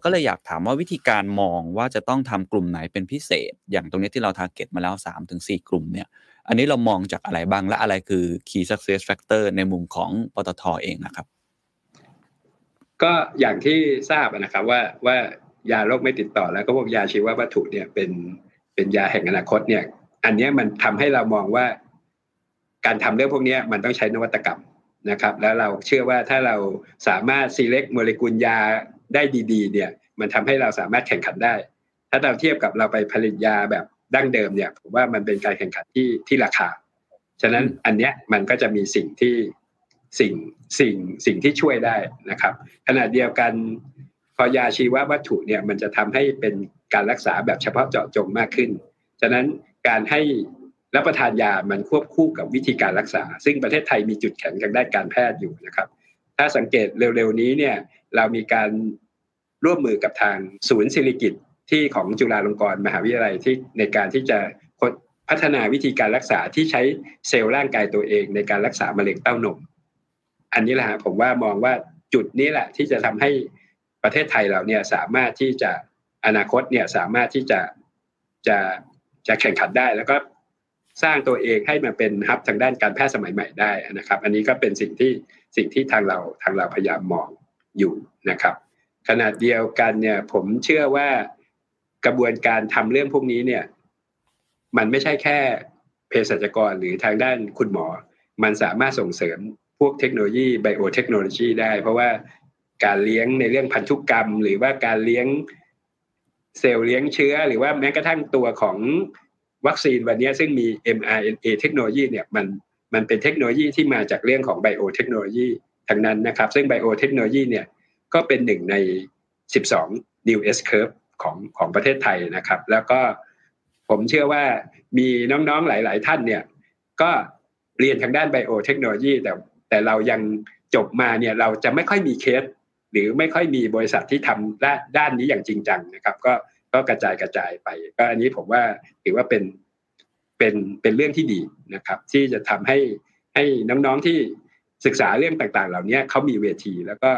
ก็เลยอยากถามว่าวิธีการมองว่าจะต้องทำกลุ่มไหนเป็นพิเศษ อย่างตรงนี้ที่เราทาร์เก็ตมาแล้ว 3-4 กลุ่มเนี่ยอันนี้เรามองจากอะไรบ้างและอะไรคือ key success factor ในมุมของปตทเองนะครับ ก็อย่างที่ทราบนะครับว่าว่ายาโรคไม่ติดต่อแล้วก็พวกยาชีววัตถุเนี่ยเป็นเป็นยาแห่งอนาคตเนี่ย อันนี้มันทำให้เรามองว่า การทำเรื่องพวกนี้มันต้องใช้นวัตกรรมนะครับ แล้วเราเชื่อว่าถ้าเราสามารถ select โมเลกุลยา ได้ดีๆ เนี่ยมันทำให้เราสามารถแข่งขันได้ ถ้าเราเทียบกับเราไปผลิตยาแบบดั้งเดิมเนี่ยผมว่ามันเป็นการแข่งขันที่ที่ราคา ฉะนั้นอันเนี้ยมันก็จะมีสิ่งที่สิ่งสิ่งสิ่งที่ช่วยได้นะครับขณะเดียวกันพอยาชีววัตถุเนี่ยมันจะทำให้เป็นการรักษาแบบเฉพาะเจาะจงมากขึ้น ฉะนั้นการให้รับประทานยามันควบคู่กับวิธีการรักษา ซึ่งประเทศไทยมีจุดแข็งทางด้านการแพทย์อยู่นะครับ ถ้าสังเกตเร็วๆนี้เนี่ย เรามีการร่วมมือกับทางศูนย์ศิริกิตที่ของจุฬาลงกรณ์มหาวิทยาลัยที่ในการที่จะพัฒนาวิธีการรักษาที่ใช้เซลล์ร่างกายตัวเองในการรักษามะเร็งเต้านม อันนี้แหละผมว่ามองว่าจุดนี้แหละที่จะทำให้ประเทศไทยเราเนี่ยสามารถที่จะอนาคตเนี่ยสามารถที่จะจะจะแข่งขันได้ แล้วก็สร้างตัวเองให้มาเป็นฮับทางด้านการแพทย์สมัยใหม่ได้นะครับ อันนี้ก็เป็นสิ่งที่สิ่งที่ทางเราทางเราพยายามมอง อยู่นะครับขนาดเดียวกันเนี่ยผมเชื่อว่ากระบวนการทำเรื่องพวกนี้เนี่ย มันไม่ใช่แค่เภสัชกรหรือทางด้านคุณหมอ มันสามารถส่งเสริมพวกเทคโนโลยีไบโอเทคโนโลยีได้ เพราะว่าการเลี้ยงในเรื่องพันธุกรรม หรือว่าการเลี้ยงเซลล์เลี้ยงเชื้อ หรือว่าแม้กระทั่งตัวของวัคซีนวันนี้ซึ่งมี mRNA เทคโนโลยีเนี่ยมันมันเป็นเทคโนโลยีที่มาจากเรื่องของไบโอเทคโนโลยี ทั้งนั้นนะครับ ซึ่งไบโอเทคโนโลยีเนี่ยก็เป็นหนึ่งใน 12 New S Curve ของของประเทศไทยนะครับ แล้วก็ผมเชื่อว่ามีน้องๆหลาย ๆ ท่านเนี่ยก็เรียนทางด้านไบโอเทคโนโลยีแต่แต่เรายังจบมาเนี่ยเราจะไม่ค่อยมีเคส หรือไม่ค่อยมีบริษัทที่ทำด้านด้านนี้อย่างจริงจังนะครับ ก็ก็กระจายกระจายไป ก็อันนี้ผมว่าถือว่าเป็นเป็นเป็นเรื่องที่ดีนะครับ ที่จะทำให้ให้น้องๆที่ ศึกษาเรื่องต่างๆ เหล่านี้เขามีเวทีแล้วก็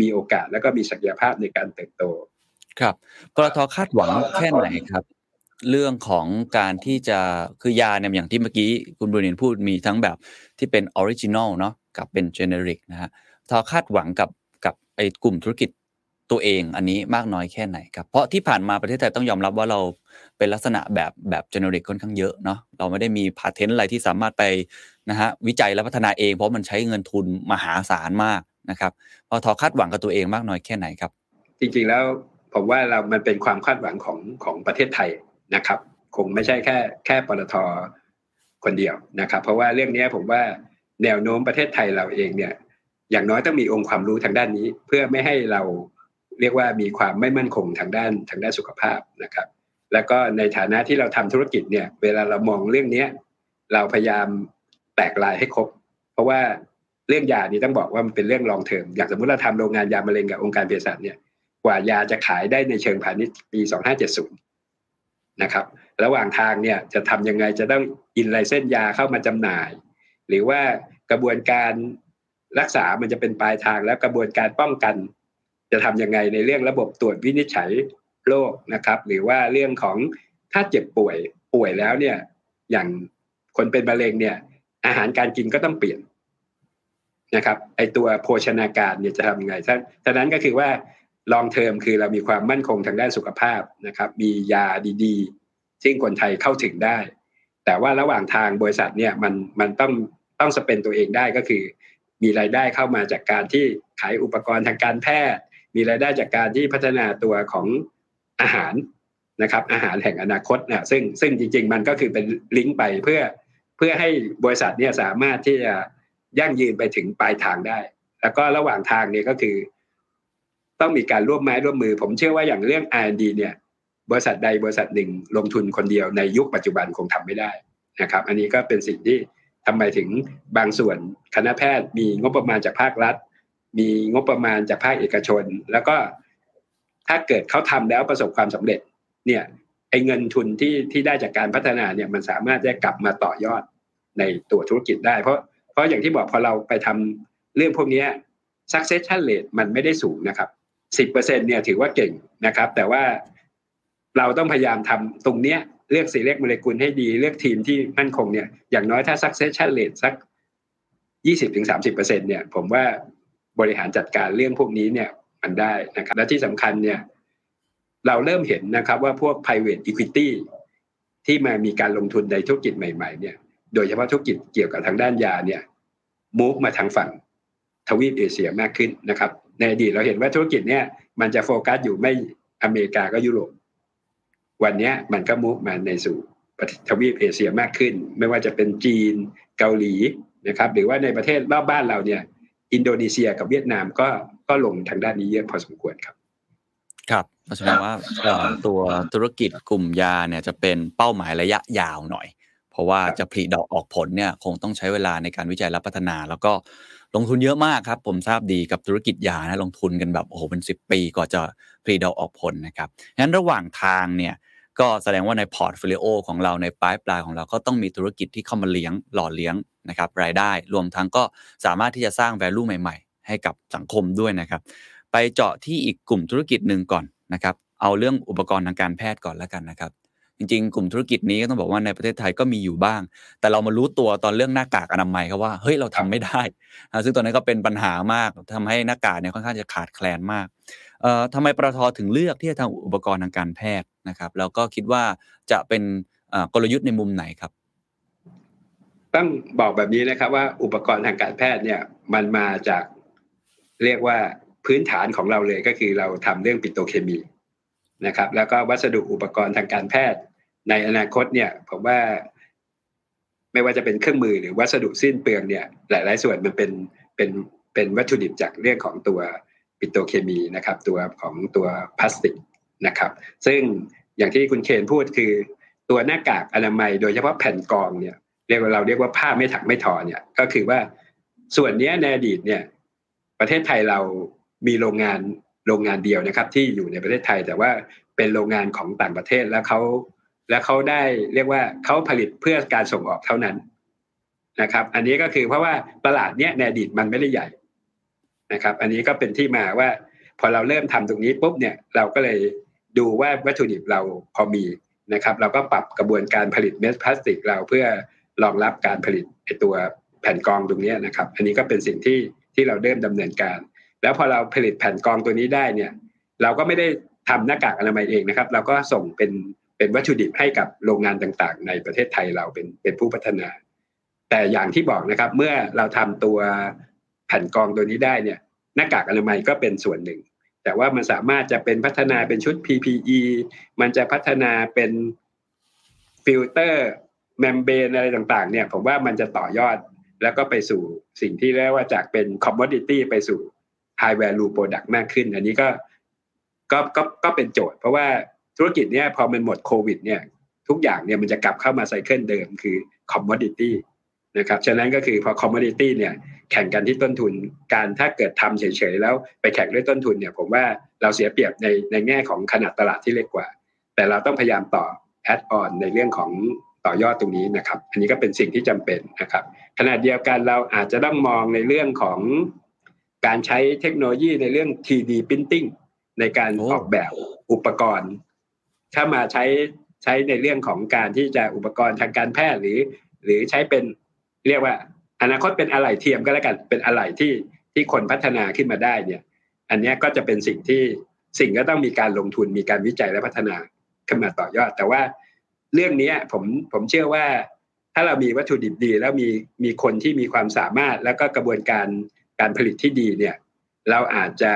มีโอกาสแล้วก็มีศักยภาพในการเติบโต ครับปตท. คาดหวังแค่ไหนครับ เรื่องของการที่จะคือยาเนี่ยอย่างที่เมื่อกี้คุณบุรณินพูดมีทั้งแบบที่เป็น original เนาะกับเป็น generic นะฮะปตท. คาดหวังกับกับไอ้กลุ่มธุรกิจ ตัวเองอันนี้มากน้อยแค่ไหนครับ เพราะที่ผ่านมาประเทศไทยต้องยอมรับว่าเราเป็นลักษณะแบบแบบ generic ค่อนข้างเยอะเนาะเราไม่ได้มี patent อะไรที่สามารถไปนะฮะวิจัยและพัฒนาเอง เพราะมันใช้เงินทุนมหาศาลมากนะครับพอทอคาดหวังกับตัวเองมากน้อยแค่ไหนครับ จริงๆแล้วผมว่าเรามันเป็นความคาดหวังของของประเทศไทยนะครับ คงไม่ใช่แค่แค่ปตทคนเดียวนะครับ เพราะว่าเรื่องนี้ผมว่าแนวโน้มประเทศไทยเราเองเนี่ยอย่างน้อยต้องมีองค์ความรู้ทางด้านนี้ เพื่อไม่ให้เรา เรียกว่ามีความไม่มั่นคงทางด้านทางด้านสุขภาพนะครับ แล้วก็ในฐานะที่เราทำธุรกิจเนี่ย เวลาเรามองเรื่องเนี้ยเราพยายามแตกลายให้ครบ เพราะว่าเรื่องยานี้ต้องบอกว่ามันเป็นเรื่องลองเทอมอย่างสมมติเราทำโรงงานยามะเร็งกับองค์การเภสัชเนี่ยกว่ายาจะขายได้ในเชิงพาณิชย์ปี 2570 นะครับ ระหว่างทางเนี่ยจะทำยังไงจะต้องอินไลเส้นยาเข้ามาจำหน่าย หรือว่ากระบวนการรักษามันจะเป็นปลายทางแล้วกระบวนการป้องกัน จะทำยังไงในเรื่องระบบตรวจวินิจฉัยโรคนะครับ หรือว่าเรื่องของถ้าเจ็บป่วยป่วยแล้วเนี่ย อย่างคนเป็นมะเร็งเนี่ย อาหารการกินก็ต้องเปลี่ยนนะครับ ไอตัวโภชนาการเนี่ยจะทำยังไงฉะนั้นก็คือว่าลองเทอมคือเรามีความมั่นคงทางด้านสุขภาพนะครับ มียาดีๆ ซึ่งคนไทยเข้าถึงได้ แต่ว่าระหว่างทางบริษัทเนี่ยมันมันต้องต้องสเปนตัวเองได้ก็คือ มีรายได้เข้ามาจากการที่ขายอุปกรณ์ทางการแพทย์ มีรายได้จากการที่พัฒนาตัวของอาหารนะครับ อาหารแห่งอนาคตนะซึ่งซึ่งจริง ๆ มันก็คือเป็นลิงก์ไปเพื่อเพื่อให้บริษัทเนี่ยสามารถที่จะยั่งยืนไปถึงปลายทางได้ แล้วก็ระหว่างทางเนี่ยก็คือ ต้องมีการร่วมไม้ร่วมมือ ผมเชื่อว่าอย่างเรื่อง R&D เนี่ย บริษัทใดบริษัทหนึ่งลงทุนคนเดียวในยุคปัจจุบันคงทำไม่ได้นะครับ อันนี้ก็เป็นสิ่งที่ทำไมถึงบางส่วนคณะแพทย์มีงบประมาณจากภาครัฐ มีงบประมาณจากภาคเอกชน แล้วก็ถ้าเกิดเขาทำแล้วประสบความสำเร็จ เนี่ยไอ้เงินทุนที่ที่ได้จากการพัฒนาเนี่ยมันสามารถจะกลับมาต่อยอดในตัวธุรกิจได้ เพราะเพราะอย่างที่บอกพอเราไปทำเรื่องพวกนี้ succession rate มันไม่ได้สูงนะครับสิบเปอร์เซ็นเนี่ยถือว่าเก่งนะครับ แต่ว่าเราต้องพยายามทำตรงเนี้ยเลือกสีเล็กโมเลกุลให้ดี เลือกทีมที่มั่นคงเนี่ยอย่างน้อยถ้า succession rate สักยี่สิบถึงสามสิบเปอร์เซ็นเนี่ยผมว่า บริหารจัดการเรื่องพวกนี้เนี่ยมันได้นะครับและที่สำคัญเนี่ยเราเริ่มเห็นนะครับว่าพวก private equity ที่มามีการลงทุนในธุรกิจใหม่ๆเนี่ยโดยเฉพาะธุรกิจเกี่ยวกับทางด้านยาเนี่ยมูฟมาทางฝั่งทวีปเอเชียมากขึ้นนะครับในอดีตเราเห็นว่าธุรกิจเนี่ยมันจะโฟกัสอยู่ไม่อเมริกาก็ยุโรปวันนี้มันก็มุกมาในสู่ทวีปเอเชียมากขึ้น ไม่ว่าจะเป็นจีนเกาหลีนะครับ หรือว่าในประเทศรอบบ้านเราเนี่ย อินโดนีเซียกับเวียดนามก็ก็ลงทางด้านนี้เยอะพอสมควรครับ ครับเพราะฉะนั้นว่าตัวธุรกิจกลุ่มยาเนี่ยจะเป็นเป้าหมายระยะยาวหน่อย เพราะว่าจะผลิดอกออกผลเนี่ยคงต้องใช้เวลาในการวิจัยและพัฒนา แล้วก็ลงทุนเยอะมากครับ ผมทราบดีกับธุรกิจยานะลงทุนกันแบบโอ้โหเป็นสิบปีกว่าจะผลิดอกออกผลนะครับงั้นระหว่างทางเนี่ย ก็แสดงว่าใน portfolio ของเราในปลายปลายของเราก็ต้องมีธุรกิจที่เข้ามาเลี้ยงหล่อเลี้ยงนะครับรายได้ รวมทั้งก็สามารถที่จะสร้าง value ใหม่ ๆ ให้กับสังคมด้วยนะครับ ไปเจาะที่อีกกลุ่มธุรกิจหนึ่งก่อนนะครับ เอาเรื่องอุปกรณ์ทางการแพทย์ก่อนแล้วกันนะครับ จริงๆ กลุ่มธุรกิจนี้ก็ต้องบอกว่าในประเทศไทยก็มีอยู่บ้าง แต่เรามารู้ตัวตอนเรื่องหน้ากากอนามัยครับว่าเฮ้ยเราทำไม่ได้ ซึ่งตอนนั้นก็เป็นปัญหามากทำให้หน้ากากเนี่ยค่อนข้างจะขาดแคลนมาก ทำไมปตทถึงเลือกที่จะทำอุปกรณ์ทางการแพทย์นะครับแล้วก็คิดว่าจะเป็นกลยุทธ์ในมุมไหนครับ ต้องบอกแบบนี้นะครับว่าอุปกรณ์ทางการแพทย์เนี่ยมันมาจากเรียกว่าพื้นฐานของเราเลยก็คือเราทำเรื่องปิโตรเคมีนะครับ แล้วก็วัสดุอุปกรณ์ทางการแพทย์ ในอนาคตเนี่ยผมว่าไม่ว่าจะเป็นเครื่องมือหรือวัสดุสิ้นเปลืองเนี่ยหลาย ๆ ส่วนมันเป็นเป็นเป็นวัตถุดิบจากเรื่องของตัว ปิโตเคมีนะครับ ตัวของตัวพลาสติกนะครับ ซึ่งอย่างที่คุณเคนพูดคือ ตัวหน้ากากอนามัย โดยเฉพาะแผ่นกองเนี่ยเรียกว่าเราเรียกว่าผ้าไม่ถักไม่ทอเนี่ยก็คือว่าส่วนนี้ในอดีตเนี่ยประเทศไทยเรามีโรงงานโรงงานเดียวนะครับ ที่อยู่ในประเทศไทยแต่ว่าเป็นโรงงานของต่างประเทศแล้วเขาแล้วเขาได้เรียกว่าเขาผลิตเพื่อการส่งออกเท่านั้นนะครับ อันนี้ก็คือเพราะว่าตลาดเนี้ยในอดีตมันไม่ได้ใหญ่ นะครับ อันนี้ก็เป็นที่มาว่า พอเราเริ่มทำตรงนี้ปุ๊บเนี่ยเราก็เลยดูว่าวัตถุดิบเราพอมีนะครับ เราก็ปรับกระบวนการผลิตเม็ดพลาสติก เราเพื่อรองรับการผลิตไอตัวแผ่นกรองตรงนี้นะครับ อันนี้ก็เป็นสิ่งที่ที่เราเริ่มดำเนินการ แล้วพอเราผลิตแผ่นกรองตัวนี้ได้เนี่ย เราก็ไม่ได้ทำหน้ากากอนามัยเองนะครับ เราก็ส่งเป็นเป็นวัตถุดิบให้กับโรงงานต่างๆ ในประเทศไทยเราเป็นเป็นผู้พัฒนา แต่อย่างที่บอกนะครับ เมื่อเราทำตัว แผ่นกรองตัวนี้ได้เนี่ยหน้ากากอนามัยก็เป็นส่วนหนึ่ง แต่ว่ามันสามารถจะเป็นพัฒนาเป็นชุด PPE มันจะพัฒนาเป็น filter membrane อะไรต่างๆเนี่ยผมว่ามันจะต่อยอดแล้วก็ไปสู่สิ่งที่เรียกว่าจากเป็น commodity ไปสู่ high value product มากขึ้น อันนี้ก็ก็ก็ก็เป็นโจทย์ เพราะว่าธุรกิจเนี่ยพอมันหมดโควิดเนี่ยทุกอย่างเนี่ยมันจะกลับเข้ามาไซเคิลเดิมคือ commodity นะครับฉะนั้นก็คือพอ commodity เนี่ย แข่งกันที่ต้นทุนการถ้าเกิดทำเฉยๆแล้วไปแข่งด้วยต้นทุนเนี่ยผมว่าเราเสียเปรียบในในแง่ของขนาดตลาดที่เล็กกว่า แต่เราต้องพยายามต่อ add on ในเรื่องของต่อยอดตรงนี้นะครับ อันนี้ก็เป็นสิ่งที่จำเป็นนะครับขณะเดียวกันเราอาจจะต้องมองในเรื่องของการใช้เทคโนโลยีในเรื่อง 3D printing ในการโอ้ออกแบบอุปกรณ์ ถ้ามาใช้ใช้ในเรื่องของการที่จะอุปกรณ์ทางการแพทย์หรือ หรือใช้เป็นเรียกว่า อนาคตเป็นอะไหล่เทียมก็แล้วกันเป็นอะไหล่ที่ที่คนพัฒนาขึ้นมาได้เนี่ย อันนี้ก็จะเป็นสิ่งที่สิ่งก็ต้องมีการลงทุนมีการวิจัยและพัฒนาขึ้นมาต่อยอด แต่ว่าเรื่องนี้ผมผมเชื่อว่า ถ้าเรามีวัตถุดิบดี แล้วมีมีคนที่มีความสามารถ แล้วก็กระบวนการการผลิตที่ดีเนี่ย เราอาจจะ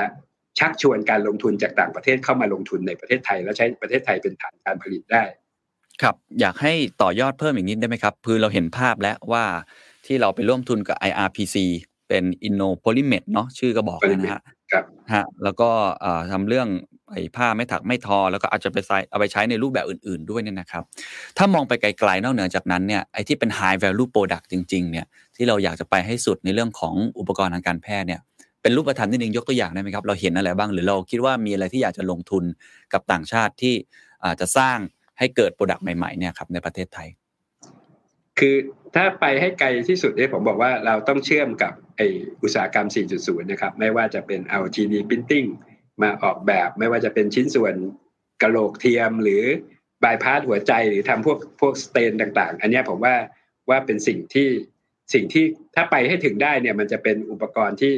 ชักชวนการลงทุนจากต่างประเทศเข้ามาลงทุนในประเทศไทย แล้วใช้ประเทศไทยเป็นฐานการผลิตได้ ครับ อยากให้ต่อยอดเพิ่มอีกนิดได้ไหมครับ คือเราเห็นภาพแล้วว่า ที่เราไปร่วมทุนกับ IRPC เป็น Innopolymed เนาะชื่อก็บอกแล้วนะฮะครับฮะแล้วก็เอ่อทำเรื่องไอ้ผ้าไม่ถักไม่ทอ แล้วก็อาจจะไปใช้เอาไปใช้ในรูปแบบอื่น ๆ ด้วยเนี่ยนะครับ ถ้ามองไปไกลๆนอกเหนือจากนั้นเนี่ยไอ้ที่เป็น high value product จริง ๆ เนี่ยที่เราอยากจะไปให้สุดในเรื่องของอุปกรณ์ทางการแพทย์เนี่ยเป็นรูปธรรมนิดนึงยกตัวอย่างได้ไหมครับ เราเห็นอะไรบ้างหรือเราคิดว่ามีอะไรที่อยากจะลงทุนกับต่างชาติที่อาจจะสร้างให้เกิดโปรดักต์ใหม่ๆเนี่ยครับในประเทศไทย คือถ้าไปให้ไกลที่สุดเนี่ยผมบอกว่าเราต้องเชื่อมกับไออุตสาหกรรม 4.0 นะครับ ไม่ว่าจะเป็นเอา 3D printing มาออกแบบ ไม่ว่าจะเป็นชิ้นส่วนกระโหลกเทียมหรือบายพาสหัวใจหรือทำพวกพวกสเตนต่างๆ อันนี้ผมว่าว่าเป็นสิ่งที่สิ่งที่ถ้าไปให้ถึงได้เนี่ยมันจะเป็นอุปกรณ์ที่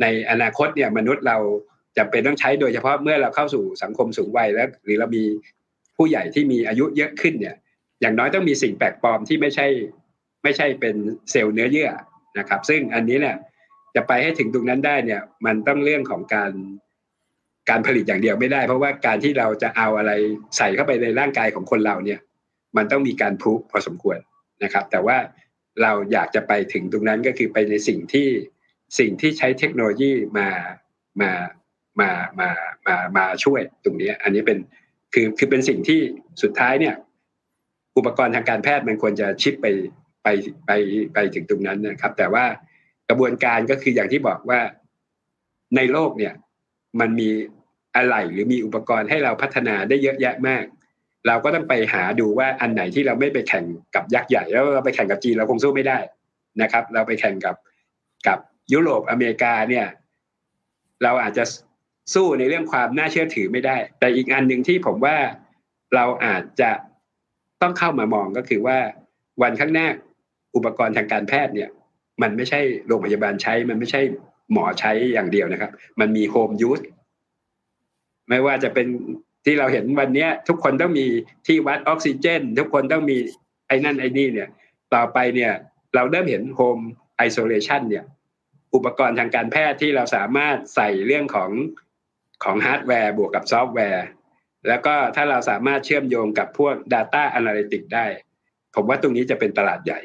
ในอนาคตเนี่ยมนุษย์เราจำเป็นต้องใช้โดยเฉพาะเมื่อเราเข้าสู่สังคมสูงวัยแล้ว หรือเรามีผู้ใหญ่ที่มีอายุเยอะขึ้นเนี่ย อย่างน้อยต้องมีสิ่งแปลกปลอมที่ไม่ใช่ไม่ใช่เป็นเซลล์เนื้อเยื่อนะครับ ซึ่งอันนี้เนี่ยจะไปให้ถึงตรงนั้นได้เนี่ย มันต้องเรื่องของการการผลิตอย่างเดียวไม่ได้ เพราะว่าการที่เราจะเอาอะไรใส่เข้าไปในร่างกายของคนเราเนี่ย มันต้องมีการพูพอสมควรนะครับ แต่ว่าเราอยากจะไปถึงตรงนั้นก็คือไปในสิ่งที่สิ่งที่ใช้เทคโนโลยีมามามามามามาช่วยตรงนี้ อันนี้เป็นคือคือเป็นสิ่งที่สุดท้ายเนี่ย อุปกรณ์ทางการแพทย์มันควรจะชิปไปไปไปไปถึงตรงนั้นนะครับ แต่ว่ากระบวนการก็คืออย่างที่บอกว่าในโลกเนี่ยมันมีอะไรหรือมีอุปกรณ์ให้เราพัฒนาได้เยอะแยะมาก เราก็ต้องไปหาดูว่าอันไหนที่เราไม่ไปแข่งกับยักษ์ใหญ่ แล้วเราไปแข่งกับจีนเราคงสู้ไม่ได้นะครับ เราไปแข่งกับกับยุโรปอเมริกาเนี่ย เราอาจจะสู้ในเรื่องความน่าเชื่อถือไม่ได้ แต่อีกอันหนึ่งที่ผมว่าเราอาจจะ ต้องเข้ามามองก็คือว่าวันข้างหน้าอุปกรณ์ทางการแพทย์เนี่ย มันไม่ใช่โรงพยาบาลใช้ มันไม่ใช่หมอใช้อย่างเดียวนะครับ มันมี home use ไม่ว่าจะเป็นที่เราเห็นวันนี้ทุกคนต้องมีที่วัดออกซิเจน ทุกคนต้องมีไอ้นั่นไอ้นี่เนี่ย ต่อไปเนี่ย เราเริ่มเห็น home isolation เนี่ย อุปกรณ์ทางการแพทย์ที่เราสามารถใส่เรื่องของของฮาร์ดแวร์บวกกับซอฟต์แวร์ แล้วก็ถ้าเราสามารถเชื่อมโยงกับพวก Data Analytics ได้ ผมว่าตรงนี้จะเป็นตลาดใหญ่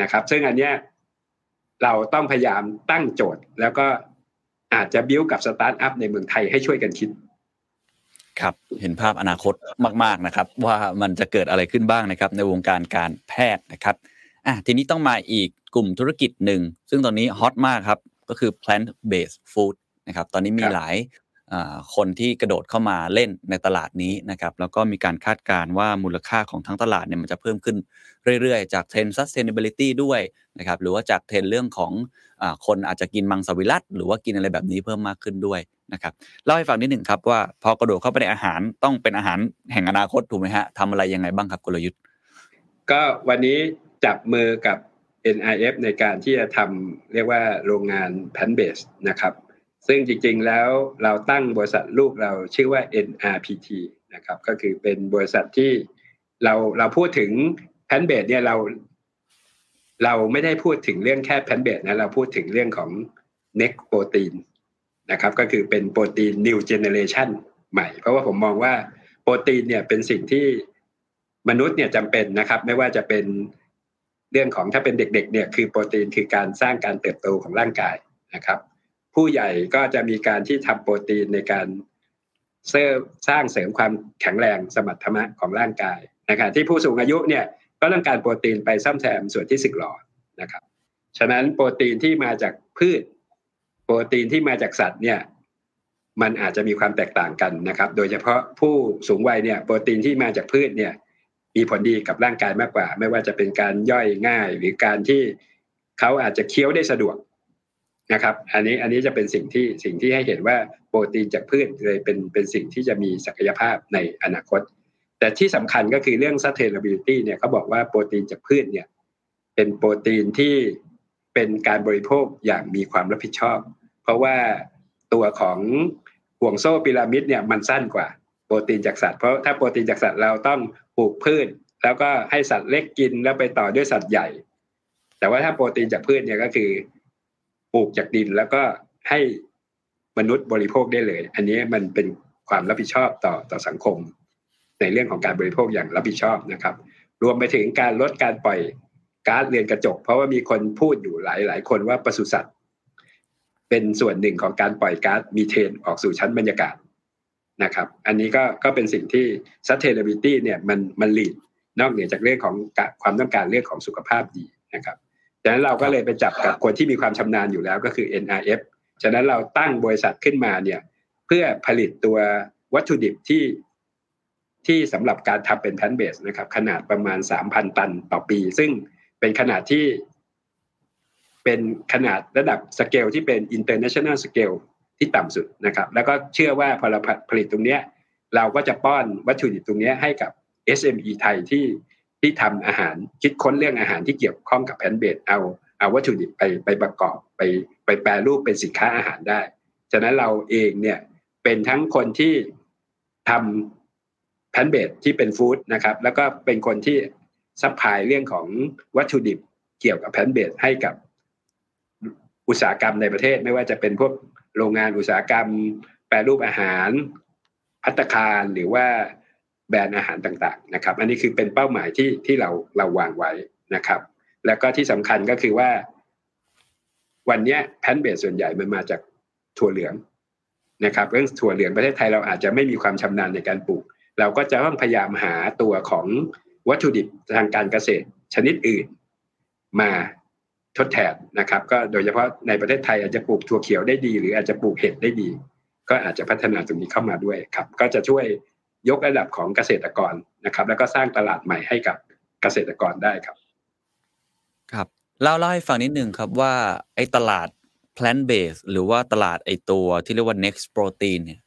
นะครับ ซึ่งอันเนี้ยเราต้องพยายามตั้งโจทย์ แล้วก็อาจจะบิ้วกับสตาร์ทอัพในเมืองไทยให้ช่วยกันคิด ครับเห็นภาพอนาคตมาก ๆนะครับ ว่ามันจะเกิดอะไรขึ้นบ้างนะครับ ในวงการการแพทย์นะครับอะทีนี้ต้องมาอีกกลุ่มธุรกิจหนึ่ง ซึ่งตอนนี้ hot มากครับ ก็คือ plant based food นะครับ ตอนนี้มีครับหลายอ่า คนที่กระโดดเข้ามาเล่นในตลาดนี้นะครับแล้วก็มีการคาดการณ์ว่ามูลค่าของทั้งตลาดเนี่ยมันจะเพิ่มขึ้นเรื่อยๆ จากเทรนด์ sustainability ด้วยนะครับหรือว่าจากเทรนด์เรื่องของอาคนอาจจะกินมังสวิรัตหรือว่ากินอะไรแบบนี้เพิ่มมากขึ้นด้วยนะครับเล่าให้ฟังนิดหนึ่งครับว่าพอกระโดดเข้าไปในอาหารต้องเป็นอาหารแห่งอนาคตถูกไหมฮะทำอะไรยังไงบ้างครับกลยุทธ์ ก็วันนี้จับมือกับ NRF ในการที่จะทำเรียกว่าโรงงาน plant-based นะครับ ซึ่งจริงๆแล้วเราตั้งบริษัทลูกเราชื่อว่า NRPT นะครับก็คือเป็นบริษัทที่เราเราพูดถึง plant-based เนี่ยเราเราไม่ได้พูดถึงเรื่องแค่ plant-based นะเราพูดถึงเรื่องของ next protein นะครับก็คือเป็นโปรตีน new generation ใหม่ เพราะว่าผมมองว่าโปรตีนเนี่ยเป็นสิ่งที่มนุษย์เนี่ยจำเป็นนะครับ ไม่ว่าจะเป็นเรื่องของถ้าเป็นเด็กๆเนี่ยคือโปรตีนคือการสร้างการเติบโตของร่างกายนะครับ ผู้ใหญ่ก็จะมีการที่ทำโปรตีนในการเสริมสร้างเสริมความแข็งแรงสมรรถนะของร่างกายนะครับที่ผู้สูงอายุเนี่ยก็ต้องการโปรตีนไปซ่อมแซมส่วนที่สึกหรอนะครับ ฉะนั้นโปรตีนที่มาจากพืช โปรตีนที่มาจากสัตว์เนี่ยมันอาจจะมีความแตกต่างกันนะครับ โดยเฉพาะผู้สูงวัยเนี่ยโปรตีนที่มาจากพืชเนี่ยมีผลดีกับร่างกายมากกว่า ไม่ว่าจะเป็นการย่อยง่าย หรือการที่เขาอาจจะเคี้ยวได้สะดวก นะครับอันนี้อันนี้จะเป็นสิ่งที่สิ่งที่ให้เห็นว่าโปรตีนจากพืชเลยเป็นเป็นสิ่งที่จะมีศักยภาพในอนาคต แต่ที่สำคัญก็คือเรื่อง sustainability เนี่ยเขาบอกว่าโปรตีนจากพืชเนี่ยเป็นโปรตีนที่เป็นการบริโภคอย่างมีความรับผิดชอบ เพราะว่าตัวของห่วงโซ่พีระมิดเนี่ยมันสั้นกว่าโปรตีนจากสัตว์เพราะถ้าโปรตีนจากสัตว์เราต้องปลูกพืช แล้วก็ให้สัตว์เล็กกินแล้วไปต่อด้วยสัตว์ใหญ่ แต่ว่าถ้าโปรตีนจากพืชเนี่ยก็คือ ปลูกจากดินแล้วก็ให้มนุษย์บริโภคได้เลย อันนี้มันเป็นความรับผิดชอบต่อต่อสังคม ในเรื่องของการบริโภคอย่างรับผิดชอบนะครับ รวมไปถึงการลดการปล่อยก๊าซเรือนกระจก เพราะว่ามีคนพูดอยู่หลายหลายคนว่าปศุสัตว์เป็นส่วนหนึ่งของการปล่อยก๊าซมีเทนออกสู่ชั้นบรรยากาศนะครับ อันนี้ก็ก็เป็นสิ่งที่ sustainability เนี่ยมันมันหลีดนอกเหนือจากเรื่องของความต้องการเรื่องของสุขภาพดีนะครับ ดังนั้นเราก็เลยไปจับกับคนที่มีความชำนาญอยู่แล้วก็คือ NRF ฉะนั้นเราตั้งบริษัทขึ้นมาเนี่ย เพื่อผลิตตัววัตถุดิบที่ที่สำหรับการทำเป็นแพนเบสนะครับ ขนาดประมาณ3,000ตันต่อปี ซึ่งเป็นขนาดที่ เป็นขนาดระดับสเกลที่เป็น international scale ที่ต่ำสุดนะครับ แล้วก็เชื่อว่าพอเราผลิตตรงเนี้ย เราก็จะป้อนวัตถุดิบตรงเนี้ยให้กับ SME ไทยที่ ที่ทำอาหารคิดค้นเรื่องอาหารที่เกี่ยวข้องกับแพนเบสเอาเอาวัตถุดิบไปไปประกอบไปไปแปรรูปเป็นสินค้าอาหารได้ ฉะนั้นเราเองเนี่ยเป็นทั้งคนที่ทำแพนเบสที่เป็นฟู้ดนะครับ แล้วก็เป็นคนที่supply เรื่องของวัตถุดิบเกี่ยวกับ plant-based ให้กับอุตสาหกรรมในประเทศ ไม่ว่าจะเป็นพวกโรงงานอุตสาหกรรม แปรรูปอาหารพัตตาคารหรือว่า แบรนด์อาหารต่างๆนะครับอันนี้คือเป็นเป้าหมายที่ที่เราเราวางไว้นะครับ แล้วก็ที่สำคัญก็คือว่า วันนี้ plant-based ส่วนใหญ่มันมาจากถั่วเหลืองนะครับเรื่องถั่วเหลืองประเทศไทยเราอาจจะไม่มีความชำนาญในการปลูก เราก็จะต้องพยายามหาตัวของวัตถุดิบทางการเกษตรชนิดอื่น มาทดแทนนะครับ ก็โดยเฉพาะในประเทศไทยอาจจะปลูกถั่วเขียวได้ดี หรืออาจจะปลูกเห็ดได้ดี ก็อาจจะพัฒนาตรงนี้เข้ามาด้วยครับ ก็จะช่วย ยกระดับของเกษตรกรนะครับ แล้วก็สร้างตลาดใหม่ให้กับเกษตรกรได้ครับ ครับเล่าเล่าให้ฟังนิดนึงครับว่าไอ้ตลาด plant base หรือว่าตลาดไอ้ตัวที่เรียกว่า next protein เนี่ย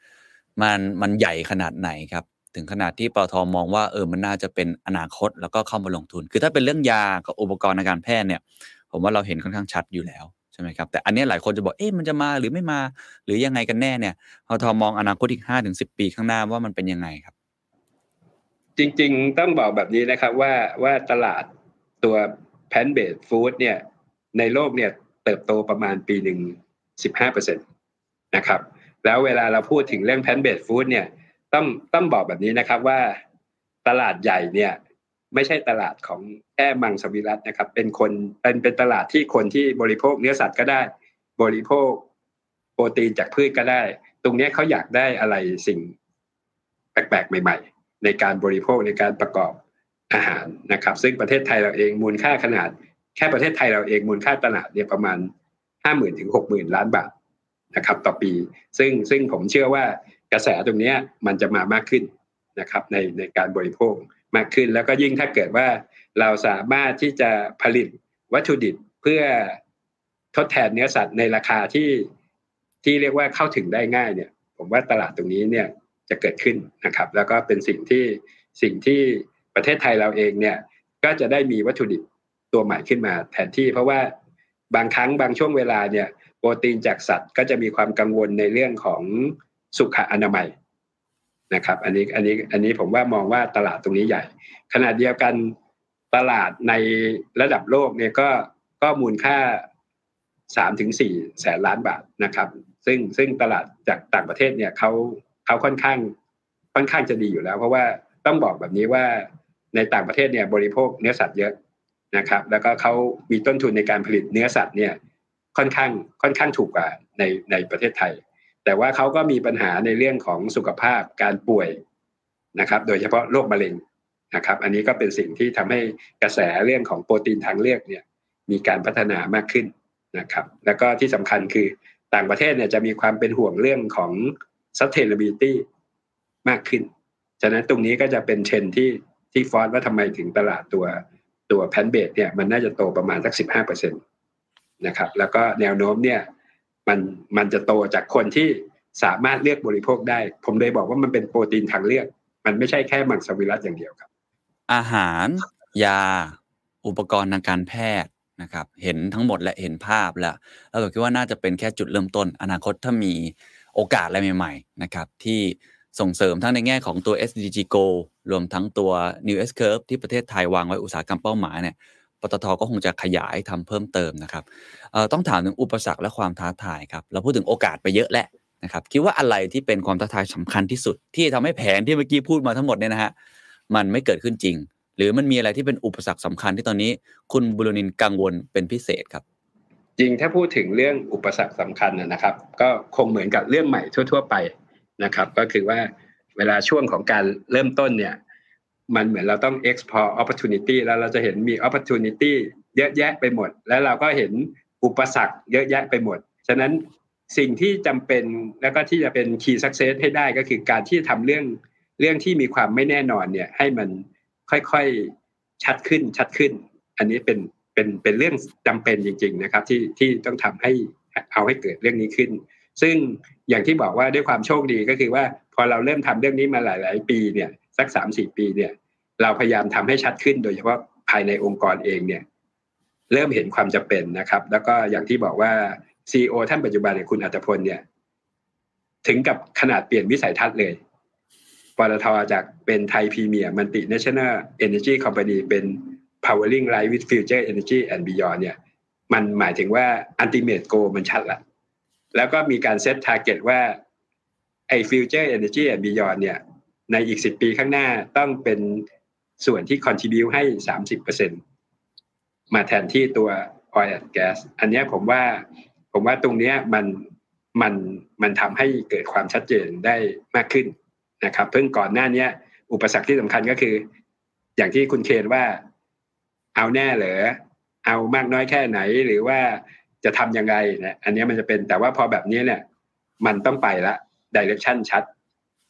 มันมันใหญ่ขนาดไหนครับ ถึงขนาดที่ปตทมองว่าเออมันน่าจะเป็นอนาคตแล้วก็เข้ามาลงทุน คือถ้าเป็นเรื่องยากับอุปกรณ์ในการแพทย์เนี่ย ผมว่าเราเห็นค่อนข้างชัดอยู่แล้ว ช่ไหมครับแต่อันนี้หลายคนจะบอกเอ๊ะมันจะมาหรือไม่มา หรือยังไงกันแน่เนี่ยปตทอมองอนาคตอีกห้าถึงสิบปีข้างหน้าว่ามันเป็นยังไงครับ จริงๆต้องบอกแบบนี้นะครับว่าว่าตลาดตัวแพนเบสฟู้ดเนี่ยในโลกเนี่ยเติบโตประมาณปีหนึ่งสิบห้าเปอร์เซ็นตนะครับ แล้วเวลาเราพูดถึงเรื่องแพนเบสฟู้ดเนี่ยต้องต้องบอกแบบนี้นะครับว่าตลาดใหญ่เนี่ย ไม่ใช่ตลาดของแค่มังสวิรัตนะครับ เป็นคนเป็นเป็นตลาดที่คนที่บริโภคเนื้อสัตว์ก็ได้ บริโภคโปรตีนจากพืชก็ได้ ตรงนี้เขาอยากได้อะไรสิ่งแปลกๆ ใหม่ ๆ ในการบริโภคในการประกอบอาหารนะครับ ซึ่งประเทศไทยเราเองมูลค่าขนาด แค่ประเทศไทยเราเองมูลค่าตลาดเนี่ยประมาณห้าหมื่นถึงหกหมื่นล้านบาทนะครับ ต่อปี ซึ่งซึ่งผมเชื่อว่ากระแสตรงนี้มันจะมามากขึ้นนะครับ ในในการบริโภค มากขึ้น แล้วก็ยิ่งถ้าเกิดว่าเราสามารถที่จะผลิตวัตถุดิบเพื่อทดแทนเนื้อสัตว์ในราคาที่ที่เรียกว่าเข้าถึงได้ง่ายเนี่ย ผมว่าตลาดตรงนี้เนี่ยจะเกิดขึ้นนะครับ แล้วก็เป็นสิ่งที่สิ่งที่ประเทศไทยเราเองเนี่ยก็จะได้มีวัตถุดิบตัวใหม่ขึ้นมา แทนที่เพราะว่าบางครั้งบางช่วงเวลาเนี่ย โปรตีนจากสัตว์ก็จะมีความกังวลในเรื่องของสุขอนามัย นะครับอันนี้อันนี้อันนี้ผมว่ามองว่าตลาดตรงนี้ใหญ่ ขณะเดียวกันตลาดในระดับโลกเนี่ยก็ก็มูลค่าสามถึงสี่แสนล้านบาทนะครับ ซึ่งซึ่งตลาดจากต่างประเทศเนี่ยเขาเขาค่อนข้างค่อนข้างจะดีอยู่แล้ว เพราะว่าต้องบอกแบบนี้ว่าในต่างประเทศเนี่ยบริโภคเนื้อสัตว์เยอะนะครับ แล้วก็เขามีต้นทุนในการผลิตเนื้อสัตว์เนี่ยค่อนข้างค่อนข้างถูกกว่าในในประเทศไทย แต่ว่าเขาก็มีปัญหาในเรื่องของสุขภาพการป่วยนะครับ โดยเฉพาะโรคมะเร็งนะครับ อันนี้ก็เป็นสิ่งที่ทำให้กระแสเรื่องของโปรตีนทางเลือกเนี่ยมีการพัฒนามากขึ้นนะครับ แล้วก็ที่สำคัญคือต่างประเทศเนี่ยจะมีความเป็นห่วงเรื่องของ sustainability มากขึ้น ฉะนั้นตรงนี้ก็จะเป็นเทรนที่ที่ force ว่าทำไมถึงตลาดตัวตัว plant-based เนี่ยมันน่าจะโตประมาณสักสิบห้าเปอร์เซ็นตนะครับ แล้วก็แนวโน้มเนี่ย มันมันจะโตจากคนที่สามารถเลือกบริโภคได้ ผมเลยบอกว่ามันเป็นโปรตีนทางเลือก มันไม่ใช่แค่มังสวิรัติอย่างเดียวครับ อาหาร ยา อุปกรณ์ทางการแพทย์นะครับ เห็นทั้งหมดและเห็นภาพแล้วแล้วผมคิดว่าน่าจะเป็นแค่จุดเริ่มต้น อนาคตถ้ามีโอกาสอะไรใหม่ ๆ นะครับ ที่ส่งเสริมทั้งในแง่ของตัว SDG Go รวมทั้งตัว New S Curve ที่ประเทศไทยวางไว้อุตสาหกรรมเป้าหมายเนี่ย ปตทก็คงจะขยายทำเพิ่มเติมนะครับต้องถามถึงอุปสรรคและความท้าทายครับเราพูดถึงโอกาสไปเยอะแล้วนะครับคิดว่าอะไรที่เป็นความท้าทายสำคัญที่สุด ที่ทำให้แผนที่เมื่อกี้พูดมาทั้งหมดเนี่ยนะฮะมันไม่เกิดขึ้นจริง หรือมันมีอะไรที่เป็นอุปสรรคสำคัญที่ตอนนี้ คุณบุรนินทร์กังวลเป็นพิเศษครับ จริงถ้าพูดถึงเรื่องอุปสรรคสำคัญนะนะครับ ก็คงเหมือนกับเรื่องใหม่ทั่ว ๆ ไปนะครับ ก็คือว่าเวลาช่วงของการเริ่มต้นเนี่ย มันเหมือนเราต้อง explore opportunity แล้วเราจะเห็นมี opportunity เยอะแยะไปหมด แล้วเราก็เห็นอุปสรรคเยอะแยะไปหมด ฉะนั้นสิ่งที่จำเป็นแล้วก็ที่จะเป็น key success ให้ได้ก็คือการที่ทำเรื่องเรื่องที่มีความไม่แน่นอนเนี่ยให้มันค่อยๆชัดขึ้นชัดขึ้น อันนี้เป็นเป็นเป็นเรื่องจำเป็นจริง ๆ นะครับ ที่ที่ต้องทำให้เอาให้เกิดเรื่องนี้ขึ้น ซึ่งอย่างที่บอกว่าด้วยความโชคดีก็คือว่าพอเราเริ่มทำเรื่องนี้มาหลาย ๆ ปีเนี่ย สักสามสี่ปีเนี่ย เราพยายามทำให้ชัดขึ้น โดยเฉพาะภายในองค์กรเองเนี่ย เริ่มเห็นความจำเป็นนะครับ แล้วก็อย่างที่บอกว่าซีอท่านปัจจุบันเนี่ยคุณอัตพลเนี่ย ถึงกับขนาดเปลี่ยนวิสัยทัศน์เลยปตทจากเป็นไทยพรีเมียร์มันติ National Energy Company เป็น powering life with future energy and beyond เนี่ย มันหมายถึงว่า ultimate goal มันชัดละแล้วก็มีการเซต target ว่าไอ้ future energy and beyond เนี่ย ในอีกสิบปีข้างหน้าต้องเป็นส่วนที่ contribute ให้สามสิบเปอร์เซ็นมาแทนที่ตัว oil and gas อันนี้ผมว่าผมว่าตรงนี้มันมันมันทำให้เกิดความชัดเจนได้มากขึ้นนะครับเพิ่งก่อนหน้านี้อุปสรรคที่สำคัญก็คือ อย่างที่คุณเคนว่าเอาแน่เหรอเอามากน้อยแค่ไหนหรือว่าจะทำยังไงเนี่ยอันนี้มันจะเป็นแต่ว่าพอแบบนี้เนี่ย มันต้องไปละดิเรกชันชัด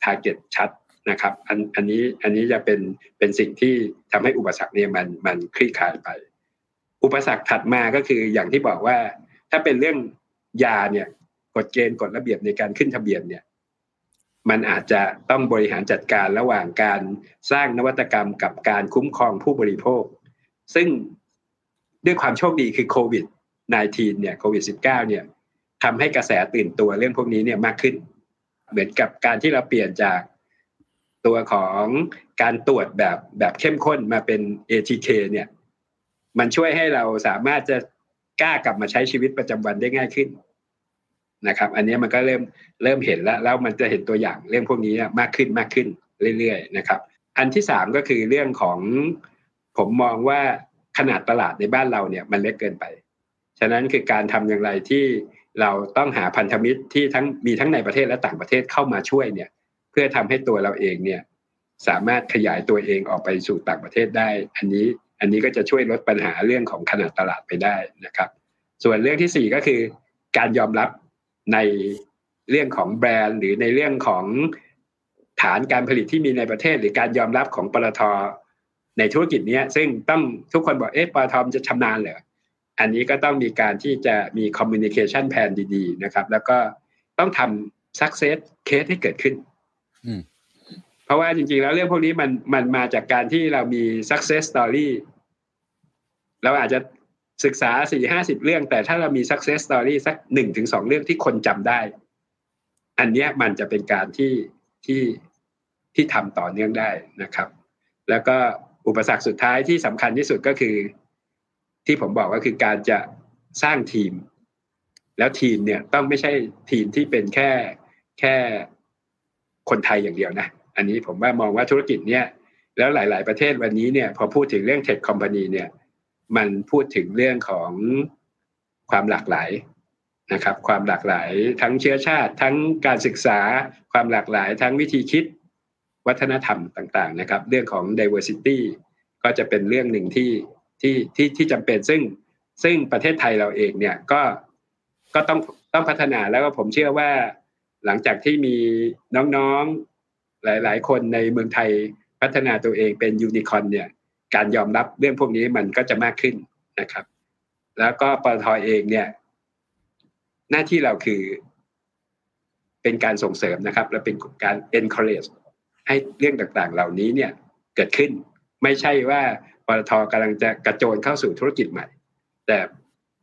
ทาร์เก็ตชัด นะครับอันอันนี้อันนี้จะเป็นเป็นสิ่งที่ทำให้อุปสรรคเนี่ยมันมันคลี่คลายไป อุปสรรคถัดมาก็คืออย่างที่บอกว่า ถ้าเป็นเรื่องยาเนี่ยกฎเกณฑ์กฎระเบียบในการขึ้นทะเบียนเนี่ย มันอาจจะต้องบริหารจัดการระหว่างการสร้างนวัตกรรมกับการคุ้มครองผู้บริโภค ซึ่งด้วยความโชคดีคือโควิด -19 เนี่ยโควิด -19 เนี่ยทำให้กระแสตื่นตัวเรื่องพวกนี้เนี่ยมากขึ้น เหมือนกับการที่เราเปลี่ยนจาก ตัวของการตรวจแบบแบบเข้มข้นมาเป็น ATK เนี่ยมันช่วยให้เราสามารถจะกล้ากลับมาใช้ชีวิตประจำวันได้ง่ายขึ้นนะครับ อันนี้มันก็เริ่มเริ่มเห็นแล้วแล้วมันจะเห็นตัวอย่างเรื่องพวกนี้มากขึ้นมากขึ้นเรื่อยๆนะครับ อันที่สามก็คือเรื่องของผมมองว่าขนาดตลาดในบ้านเราเนี่ยมันเล็กเกินไป ฉะนั้นคือการทำอย่างไรที่เราต้องหาพันธมิตรที่ทั้งมีทั้งในประเทศและต่างประเทศเข้ามาช่วยเนี่ย พื่อทำให้ตัวเราเองเนี่ยสามารถขยายตัวเองออกไปสู่ต่างประเทศได้ อันนี้อันนี้ก็จะช่วยลดปัญหาเรื่องของขนาดตลาดไปได้นะครับ ส่วนเรื่องที่สี่ก็คือการยอมรับในเรื่องของแบรนด์ หรือในเรื่องของฐานการผลิตที่มีในประเทศ หรือการยอมรับของปตทในธุรกิจนี้ซึ่งต้องทุกคนบอกเอ๊ะปตทจะชำนาญเหรออันนี้ก็ต้องมีการที่จะมีคอมมิวนิเคชันแผนดีๆนะครับ แล้วก็ต้องทำ success case ให้เกิดขึ้น เพราะว่าจริง ๆ แล้วเรื่องพวกนี้มันมันมาจากการที่เรามี success story เราอาจจะศึกษาสี่ห้าสิบเรื่อง แต่ถ้าเรามี success story สักหนึ่งถึงสองเรื่องที่คนจำได้ อันเนี้ยมันจะเป็นการที่ที่ที่ทำต่อเนื่องได้นะครับ แล้วก็อุปสรรคสุดท้ายที่สำคัญที่สุดก็คือ ที่ผมบอกก็คือการจะสร้างทีม แล้วทีมเนี่ยต้องไม่ใช่ทีมที่เป็นแค่แค่ คนไทยอย่างเดียวนะ อันนี้ผมว่ามองว่าธุรกิจเนี่ยแล้วหลาย ๆ ประเทศวันนี้เนี่ยพอพูดถึงเรื่องเทคคอมพานีเนี่ยมันพูดถึงเรื่องของความหลากหลายนะครับ ความหลากหลายทั้งเชื้อชาติ ทั้งการศึกษา ความหลากหลาย ทั้งวิธีคิด วัฒนธรรมต่าง ๆ นะครับ เรื่องของ diversity ก็จะเป็นเรื่องหนึ่งที่ที่ที่ที่จำเป็นซึ่งซึ่งประเทศไทยเราเองเนี่ยก็ก็ต้องต้องพัฒนาแล้วก็ผมเชื่อว่า หลังจากที่มีน้องๆหลาย ๆ คนในเมืองไทยพัฒนาตัวเองเป็นยูนิคอนเนี่ยการยอมรับเรื่องพวกนี้มันก็จะมากขึ้นนะครับ แล้วก็ปตทเองเนี่ย หน้าที่เราคือเป็นการส่งเสริมนะครับ และเป็นการ encourage ให้เรื่องต่างๆ เหล่านี้เนี่ยเกิดขึ้น ไม่ใช่ว่าปตทกำลังจะกระโจนเข้าสู่ธุรกิจใหม่ แต่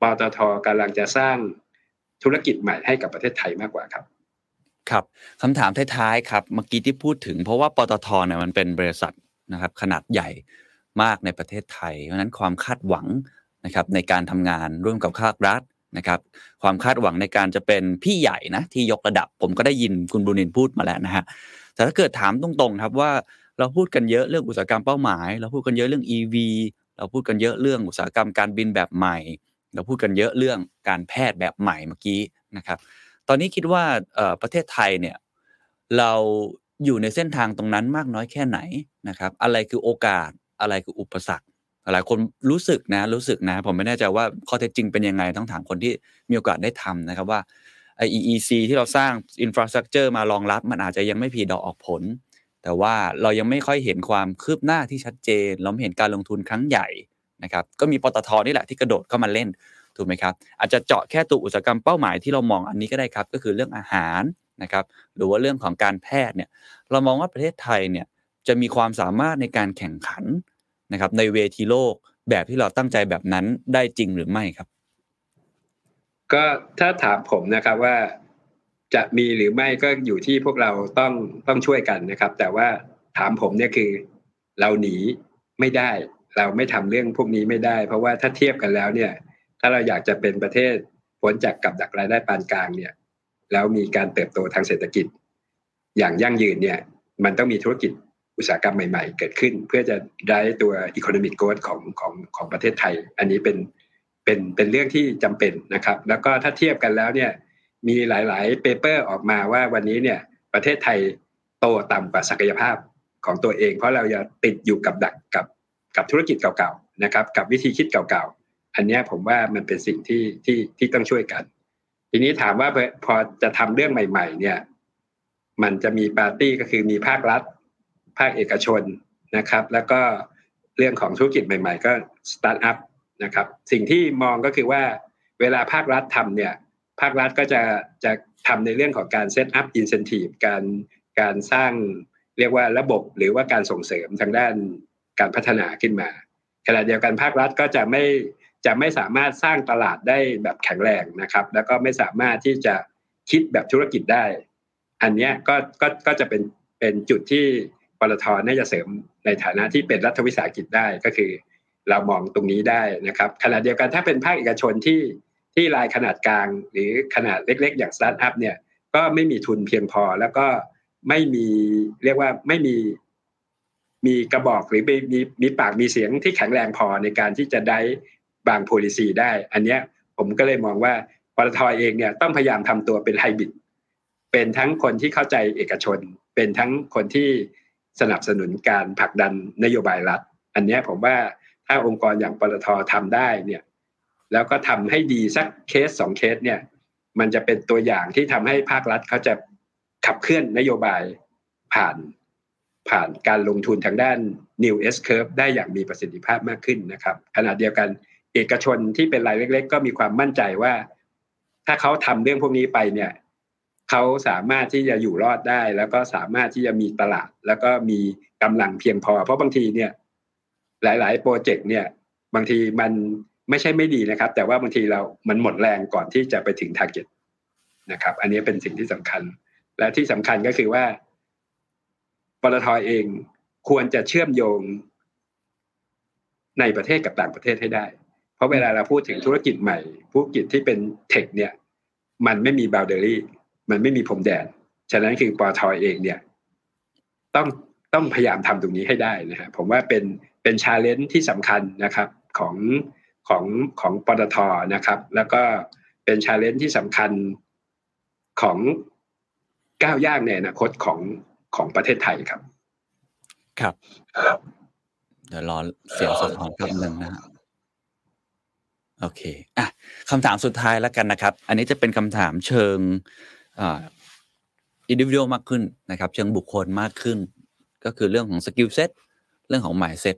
ปตทกำลังจะสร้างธุรกิจใหม่ให้กับประเทศไทยมากกว่าครับ ครับคำถามท้ายๆครับเมื่อกี้ที่พูดถึง เพราะว่าปตทเนี่ยมันเป็นบริษัทนะครับขนาดใหญ่มากในประเทศไทย เพราะนั้นความคาดหวังนะครับในการทำงานร่วมกับภาครัฐนะครับ ความคาดหวังในการจะเป็นพี่ใหญ่นะที่ยกระดับ ผมก็ได้ยินคุณบุรินพูดมาแล้วนะฮะแต่ถ้าเกิดถามตรงๆครับว่าเราพูดกันเยอะเรื่องอุตสาหกรรมเป้าหมาย เราพูดกันเยอะเรื่อง EV เราพูดกันเยอะเรื่องอุตสาหกรรมการบินแบบใหม่ เราพูดกันเยอะเรื่องการแพทย์แบบใหม่เมื่อกี้นะครับ ตอนนี้คิดว่าประเทศไทยเนี่ยเราอยู่ในเส้นทางตรงนั้นมากน้อยแค่ไหนนะครับ อะไรคือโอกาสอะไรคืออุปสรรคหลายคนรู้สึกนะรู้สึกนะ ผมไม่แน่ใจว่าข้อเท็จจริงเป็นยังไงต้องถามคนที่มีโอกาสได้ทำนะครับว่าไอ EEC ที่เราสร้างอินฟราสตรักเจอร์มารองรับ มันอาจจะยังไม่ผีดอกออกผล แต่ว่าเรายังไม่ค่อยเห็นความคืบหน้าที่ชัดเจน เราไม่เห็นการลงทุนครั้งใหญ่นะครับก็มีปตทนี่แหละที่กระโดดเข้ามาเล่น ถูกไหมครับอาจจะเจาะแค่ตัวอุตสาหกรรมเป้าหมายที่เรามองอันนี้ก็ได้ครับ ก็คือเรื่องอาหารนะครับหรือว่าเรื่องของการแพทย์เนี่ยเรามองว่าประเทศไทยเนี่ยจะมีความสามารถในการแข่งขันนะครับในเวทีโลกแบบที่เราตั้งใจแบบนั้นได้จริงหรือไม่ครับ ก็ถ้าถามผมนะครับว่าจะมีหรือไม่ก็อยู่ที่พวกเราต้องต้องช่วยกันนะครับ แต่ว่าถามผมเนี่ยคือ เราหนีไม่ได้ เราไม่ทำเรื่องพวกนี้ไม่ได้ เพราะว่าถ้าเทียบกันแล้วเนี่ย ถ้าเราอยากจะเป็นประเทศพ้นจากกับดักรายได้ปานกลางเนี่ย แล้วมีการเติบโตทางเศรษฐกิจ อย่างยั่งยืนเนี่ย มันต้องมีธุรกิจอุตสาหกรรมใหม่ ๆ เกิดขึ้น เพื่อจะได้ตัว economic growth ของของของประเทศไทย อันนี้เป็นเป็นเป็นเรื่องที่จำเป็นนะครับ แล้วก็ถ้าเทียบกันแล้วเนี่ยมีหลายๆ paper ออกมาว่าวันนี้เนี่ยประเทศไทยโตต่ำกว่าศักยภาพของตัวเอง เพราะเราจะติดอยู่กับดักกับกับธุรกิจเก่าๆนะครับ กับวิธีคิดเก่าๆ อันเนี้ยผมว่ามันเป็นสิ่งที่ที่ที่ต้องช่วยกัน ทีนี้ถามว่าพอจะทำเรื่องใหม่ ๆ เนี่ย มันจะมีปาร์ตี้ก็คือมีภาครัฐ ภาคเอกชนนะครับ แล้วก็เรื่องของธุรกิจใหม่ ๆ ก็สตาร์ทอัพนะครับ สิ่งที่มองก็คือว่าเวลาภาครัฐทำเนี่ย ภาครัฐก็จะจะทำในเรื่องของการเซตอัพอินเซนティブการการสร้างเรียกว่าระบบหรือว่าการส่งเสริมทางด้านการพัฒนาขึ้นมาขณะเดียวกันภาครัฐก็จะไม่ จะไม่สามารถสร้างตลาดได้แบบแข็งแรงนะครับ แล้วก็ไม่สามารถที่จะคิดแบบธุรกิจได้ อันนี้ก็ก็ก็จะเป็นเป็นจุดที่ปตทน่าจะเสริมในฐานะที่เป็นรัฐวิสาหกิจได้ก็คือ เรามองตรงนี้ได้นะครับขณะเดียวกันถ้าเป็นภาคเอกชนที่ที่รายขนาดกลาง หรือขนาดเล็ก ๆ อย่างสตาร์ทอัพเนี่ยก็ไม่มีทุนเพียงพอแล้วก็ไม่มีเรียกว่าไม่มีมีกระบอกหรือมีมีมีปากมีเสียงที่แข็งแรงพอในการที่จะได้ บาง policy ได้ อันเนี้ยผมก็เลยมองว่าปตทเองเนี่ยต้องพยายามทำตัวเป็นไฮบริดเป็นทั้งคนที่เข้าใจเอกชน เป็นทั้งคนที่สนับสนุนการผลักดันนโยบายรัฐ อันนี้ผมว่าถ้าองค์กรอย่างปตททำได้เนี่ยแล้วก็ทำให้ดีสักเคสสองเคสเนี่ยมันจะเป็นตัวอย่างที่ทำให้ภาครัฐเขาจะขับเคลื่อนนโยบายผ่านผ่านการลงทุนทางด้าน New S Curve ได้อย่างมีประสิทธิภาพมากขึ้นนะครับขณะเดียวกัน เอกชนที่เป็นรายเล็ก ๆ ก็มีความมั่นใจว่า ถ้าเขาทำเรื่องพวกนี้ไปเนี่ยเขาสามารถที่จะอยู่รอดได้ แล้วก็สามารถที่จะมีตลาด แล้วก็มีกำลังเพียงพอ เพราะบางทีเนี่ย หลาย ๆ โปรเจกต์เนี่ย บางทีมันไม่ใช่ไม่ดีนะครับ แต่ว่าบางทีเรา มันหมดแรงก่อนที่จะไปถึง target นะครับ อันนี้เป็นสิ่งที่สำคัญ และที่สำคัญก็คือว่าปตทเองควรจะเชื่อมโยงในประเทศกับต่างประเทศให้ได้ เพราะเวลาเราพูดถึงธุรกิจใหม่ ธุรกิจที่เป็น tech เนี่ย มันไม่มี boundary มันไม่มีพรมแดน ฉะนั้นคือปตทเองเนี่ย ต้องต้องพยายามทำตรงนี้ให้ได้นะฮะผมว่าเป็นเป็น challenge ที่สำคัญนะครับของของของปตทนะครับ แล้วก็เป็น challenge ที่สำคัญของก้าวย่างในอนาคตของของประเทศไทยครับ ครับ เดี๋ยวรอเสียงสะท้อนแป๊บนึงนะฮะ โอเคอะคำถามสุดท้ายแล้วกันนะครับ อันนี้จะเป็นคำถามเชิงindividual มากขึ้นนะครับ เชิงบุคคลมากขึ้น ก็คือเรื่องของ skill set เรื่องของ mindset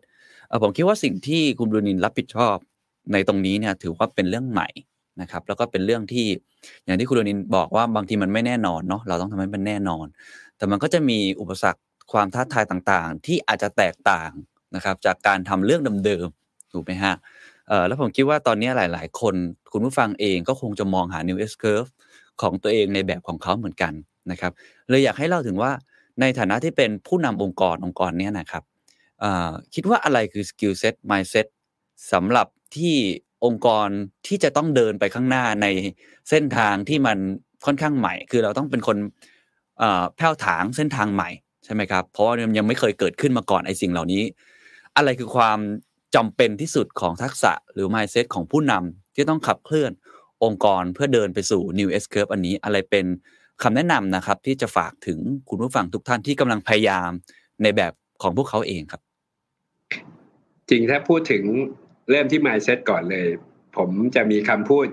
เออผมคิดว่าสิ่งที่คุณบุรณินรับผิดชอบในตรงนี้เนี่ยถือว่าเป็นเรื่องใหม่นะครับ แล้วก็เป็นเรื่องที่อย่างที่คุณบุรณินบอกว่าบางทีมันไม่แน่นอนเนาะเราต้องทำให้มันแน่นอน แต่มันก็จะมีอุปสรรคความท้าทายต่างๆ ที่อาจจะแตกต่างนะครับ จากการทำเรื่องเดิมๆถูกไหมฮะ แล้วผมคิดว่าตอนนี้หลาย ๆ คนคุณผู้ฟังเองก็คงจะมองหา New S Curve ของตัวเองในแบบของเขาเหมือนกันนะครับเลยอยากให้เล่าถึงว่าในฐานะที่เป็นผู้นำองค์กรองค์กรเนี้ยนะครับคิดว่าอะไรคือ skill set mindset สำหรับที่องค์กรที่จะต้องเดินไปข้างหน้าในเส้นทางที่มันค่อนข้างใหม่ คือเราต้องเป็นคนแผ้วถางเส้นทางใหม่ใช่ไหมครับ เพราะว่ายังไม่เคยเกิดขึ้นมาก่อนไอ้สิ่งเหล่านี้ อะไรคือความ จำเป็นที่สุดของทักษะหรือ mindset ของผู้นำที่ต้องขับเคลื่อนองค์กรเพื่อเดินไปสู่ new S curve อันนี้อะไรเป็นคำแนะนำนะครับที่จะฝากถึงคุณผู้ฟังทุกท่านที่กำลังพยายามในแบบของพวกเขาเองครับ จริงถ้าพูดถึงเริ่มที่ mindset ก่อนเลย ผมจะมีคำพูด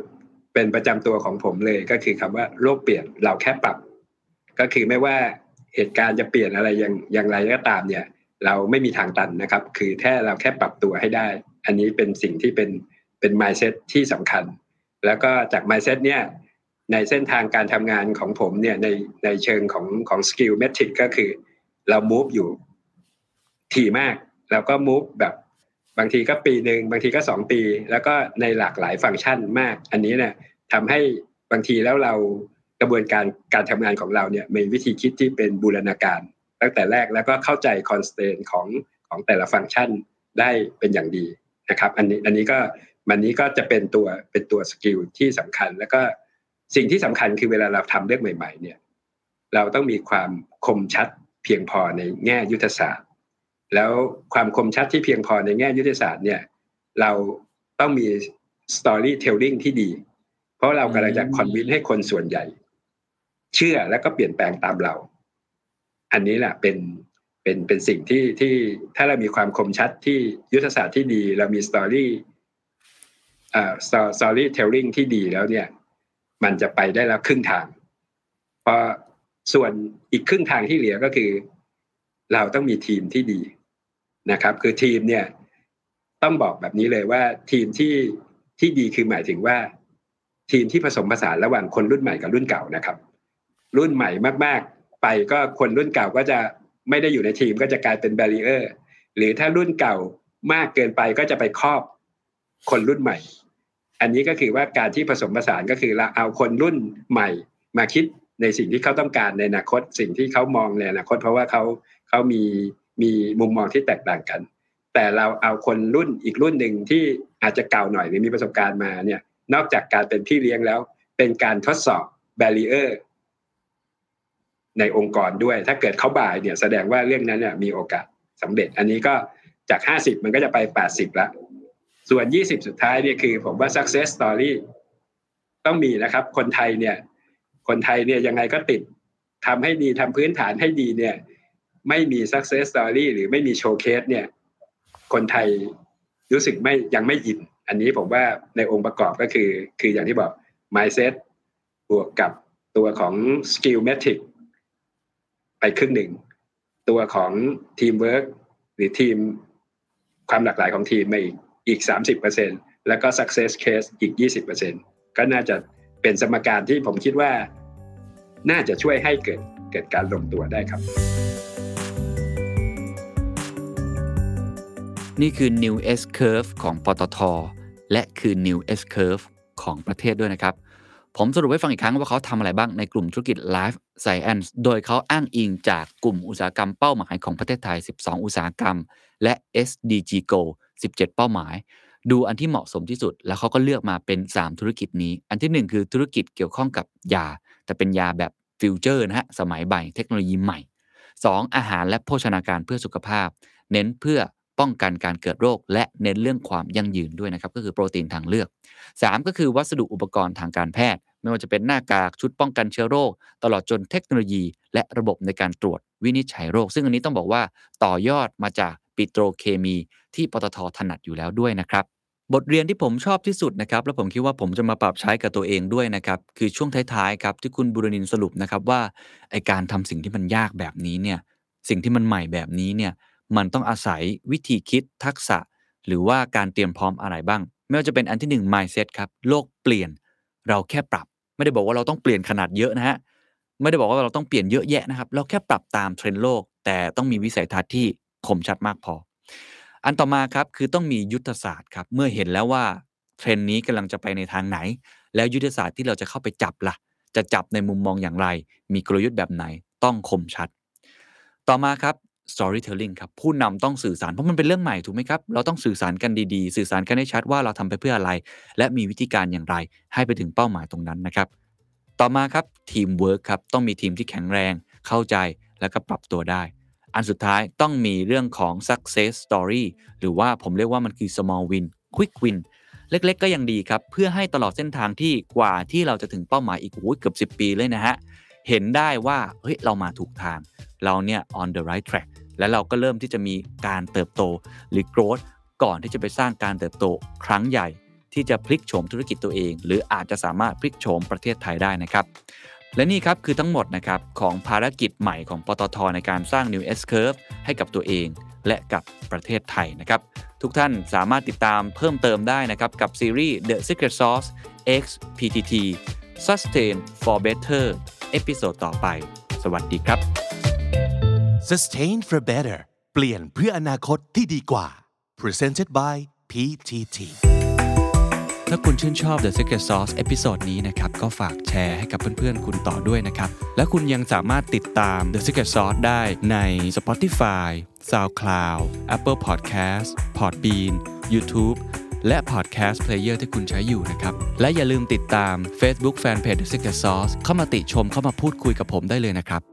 เป็นประจำตัวของผมเลยก็คือคำว่าโลกเปลี่ยนเราแค่ปรับ ก็คือไม่ว่าเหตุการณ์จะเปลี่ยนอะไรอย่างอย่างไรก็ตามเนี่ย เราไม่มีทางตันนะครับ คือแค่เราแค่ปรับตัวให้ได้ อันนี้เป็นสิ่งที่เป็นเป็น mindset ที่สำคัญ แล้วก็จาก mindset เนี่ยในเส้นทางการทำงานของผมเนี่ยในในเชิงของของ skill metric ก็คือเรา move อยู่ถี่มากแล้วก็ move แบบบางทีก็ปีหนึ่งบางทีก็สองปี แล้วก็ในหลากหลายฟังก์ชันมาก อันนี้เนี่ยทำให้บางทีแล้วเรากระบวนการการทำงานของเราเนี่ยมีวิธีคิดที่เป็นบูรณาการ ตั้งแต่แรกแล้วก็เข้าใจ constraint ของของแต่ละฟังก์ชันได้เป็นอย่างดีนะครับ อันนี้อันนี้ก็มันนี้ก็จะเป็นตัวเป็นตัว skill ที่สำคัญ แล้วก็สิ่งที่สำคัญคือเวลาเราทำเรื่องใหม่ ๆ เนี่ย เราต้องมีความคมชัดเพียงพอในแง่ยุทธศาสตร์ แล้วความคมชัดที่เพียงพอในแง่ยุทธศาสตร์เนี่ย เราต้องมี storytelling ที่ดี เพราะเรากำลังจะ convince ให้คนส่วนใหญ่ เชื่อแล้วก็เปลี่ยนแปลงตามเรา อันนี้แหละเป็นเป็นเป็นสิ่งที่ที่ถ้าเรามีความคมชัดที่ยุทธศาสตร์ที่ดี เรามี story อ่า storytelling ที่ดีแล้วเนี่ย มันจะไปได้แล้วครึ่งทางพอส่วนอีกครึ่งทางที่เหลือก็คือ เราต้องมีทีมที่ดีนะครับ คือทีมเนี่ยต้องบอกแบบนี้เลยว่าทีมที่ที่ดีคือหมายถึงว่า ทีมที่ผสมผสานระหว่างคนรุ่นใหม่กับรุ่นเก่านะครับ รุ่นใหม่มาก ไปก็คนรุ่นเก่าก็จะไม่ได้อยู่ในทีมก็จะกลายเป็นแบรีเออร์หรือถ้ารุ่นเก่ามากเกินไปก็จะไปครอบคนรุ่นใหม่ อันนี้ก็คือว่าการที่ผสมผสานก็คือเราเอาคนรุ่นใหม่ มาคิดในสิ่งที่เขาต้องการในอนาคต สิ่งที่เขามองในอนาคต เพราะว่าเขาเขามีมีมุมมองที่แตกต่างกัน แต่เราเอาคนรุ่นอีกรุ่นหนึ่งที่อาจจะเก่าหน่อยหรือมีประสบการณ์มาเนี่ยนอกจากการเป็นพี่เลี้ยงแล้ว เป็นการทดสอบแบรีเออร์ ในองค์กรด้วย ถ้าเกิดเขาบ่ายเนี่ยแสดงว่าเรื่องนั้นเนี่ยมีโอกาสสำเร็จ อันนี้ก็จากห้าสิบมันก็จะไปแปดสิบละส่วนยี่สิบสุดท้ายเนี่ยคือผมว่า success story ต้องมีนะครับ คนไทยเนี่ย คนไทยเนี่ยยังไงก็ติดทำให้ดีทำพื้นฐานให้ดีเนี่ย ไม่มี success story หรือไม่มีโชว์เคสเนี่ย คนไทยรู้สึกไม่ยังไม่อิน อันนี้ผมว่าในองค์ประกอบก็คือ คืออย่างที่บอก mindset บวกกับตัวของ skill metric ไปครึ่งหนึ่ง ตัวของ teamwork หรือทีมความหลากหลายของทีมมาอีกอีกสามสิบเปอร์เซ็นแล้วก็ success case อีกยี่สิบเปอร์เซ็นก็น่าจะเป็นสมการที่ผมคิดว่า น่าจะช่วยให้เกิดเกิดการลงตัวได้ครับ นี่คือ New S Curve ของปตท และคือ New S Curve ของประเทศด้วยนะครับ ผมสรุปให้ฟังอีกครั้งว่าเขาทำอะไรบ้างในกลุ่มธุรกิจ Life Science โดยเขาอ้างอิงจากกลุ่มอุตสาหกรรมเป้าหมายของประเทศไทย 12 อุตสาหกรรม และ SDG Goal 17 เป้าหมาย ดูอันที่เหมาะสมที่สุด แล้วเขาก็เลือกมาเป็น 3 ธุรกิจนี้ อันที่ 1 คือธุรกิจเกี่ยวข้องกับยา แต่เป็นยาแบบฟิวเจอร์นะฮะสมัยใหม่เทคโนโลยีใหม่ 2. อาหารและโภชนาการเพื่อสุขภาพ เน้นเพื่อ ป้องกันการเกิดโรค และเน้นเรื่องความยั่งยืนด้วยนะครับก็คือโปรตีนทางเลือก 3 ก็คือวัสดุอุปกรณ์ทางการแพทย์ ไม่ว่าจะเป็นหน้ากากชุดป้องกันเชื้อโรค ตลอดจนเทคโนโลยี และระบบในการตรวจวินิจฉัยโรค ซึ่งอันนี้ต้องบอกว่าต่อยอดมาจากปิโตรเคมีที่ปตทถนัดอยู่แล้วด้วยนะครับบทเรียนที่ผมชอบที่สุดนะครับและผมคิดว่าผมจะมาปรับใช้กับตัวเองด้วยนะครับคือช่วงท้ายๆครับที่คุณบุรณินทร์สรุปนะครับว่าไอการทำสิ่งที่มันยากแบบนี้เนี่ยสิ่งที่มันใหม่แบบนี้เนี่ย มันต้องอาศัยวิธีคิดทักษะ หรือว่าการเตรียมพร้อมอะไรบ้าง ไม่ว่าจะเป็นอันที่หนึ่ง mindset ครับโลกเปลี่ยนเราแค่ปรับ ไม่ได้บอกว่าเราต้องเปลี่ยนขนาดเยอะนะฮะไม่ได้บอกว่าเราต้องเปลี่ยนเยอะแยะนะครับ เราแค่ปรับตามเทรนด์โลก แต่ต้องมีวิสัยทัศน์ที่คมชัดมากพอ อันต่อมาครับคือต้องมียุทธศาสตร์ครับเมื่อเห็นแล้วว่าเทรนด์นี้กำลังจะไปในทางไหน แล้วยุทธศาสตร์ที่เราจะเข้าไปจับละ่ะ จะจับในมุมมองอย่างไร มีกลยุทธ์แบบไหนต้องคมชัด ต่อมาครับ storytelling ครับผู้นำต้องสื่อสารเพราะมันเป็นเรื่องใหม่ถูกไหมครับ เราต้องสื่อสารกันดีๆ สื่อสารกันให้ชัดว่าเราทำไปเพื่ออะไร และมีวิธีการอย่างไร ให้ไปถึงเป้าหมายตรงนั้นนะครับ ต่อมาครับทีมเวิร์คครับต้องมีทีมที่แข็งแรง เข้าใจแล้วก็ปรับตัวได้ อันสุดท้ายต้องมีเรื่องของ success story หรือว่าผมเรียกว่ามันคือ small win quick win เล็กๆ ก็ยังดีครับ เพื่อให้ตลอดเส้นทางที่กว่าที่เราจะถึงเป้าหมายอีกโอ้ยเกือบ 10 ปีเลยนะฮะ เห็นได้ว่าเฮ้ยเรามาถูกทาง เราเนี่ย on the right track และเราก็เริ่มที่จะมีการเติบโตหรือ growth ก่อนที่จะไปสร้างการเติบโตครั้งใหญ่ ที่จะพลิกโฉมธุรกิจตัวเอง หรืออาจจะสามารถพลิกโฉมประเทศไทยได้นะครับและนี่ครับคือทั้งหมดนะครับของภารกิจใหม่ของปตทในการสร้าง New S Curve ให้กับตัวเอง และกับประเทศไทยนะครับ ทุกท่านสามารถติดตามเพิ่มเติมได้นะครับ กับซีรีส์ The Secret Sauce X PTT Sustain for Better episode ต่อไป สวัสดีครับ Sustain for better เปลี่ยนเพื่ออนาคตที่ดีกว่า Presented by PTT ถ้าคุณชื่นชอบ The Secret Sauce episode นี้นะครับ ก็ฝากแชร์ให้กับเพื่อนๆ คุณต่อด้วยนะครับ และคุณยังสามารถติดตาม The Secret Sauce ได้ใน Spotify SoundCloud Apple Podcast Podbean YouTube และ Podcast Player ที่คุณใช้อยู่นะครับ และอย่าลืมติดตาม Facebook Fanpage The Secret Sauce เข้ามาติชมเข้ามาพูดคุยกับผมได้เลยนะครับ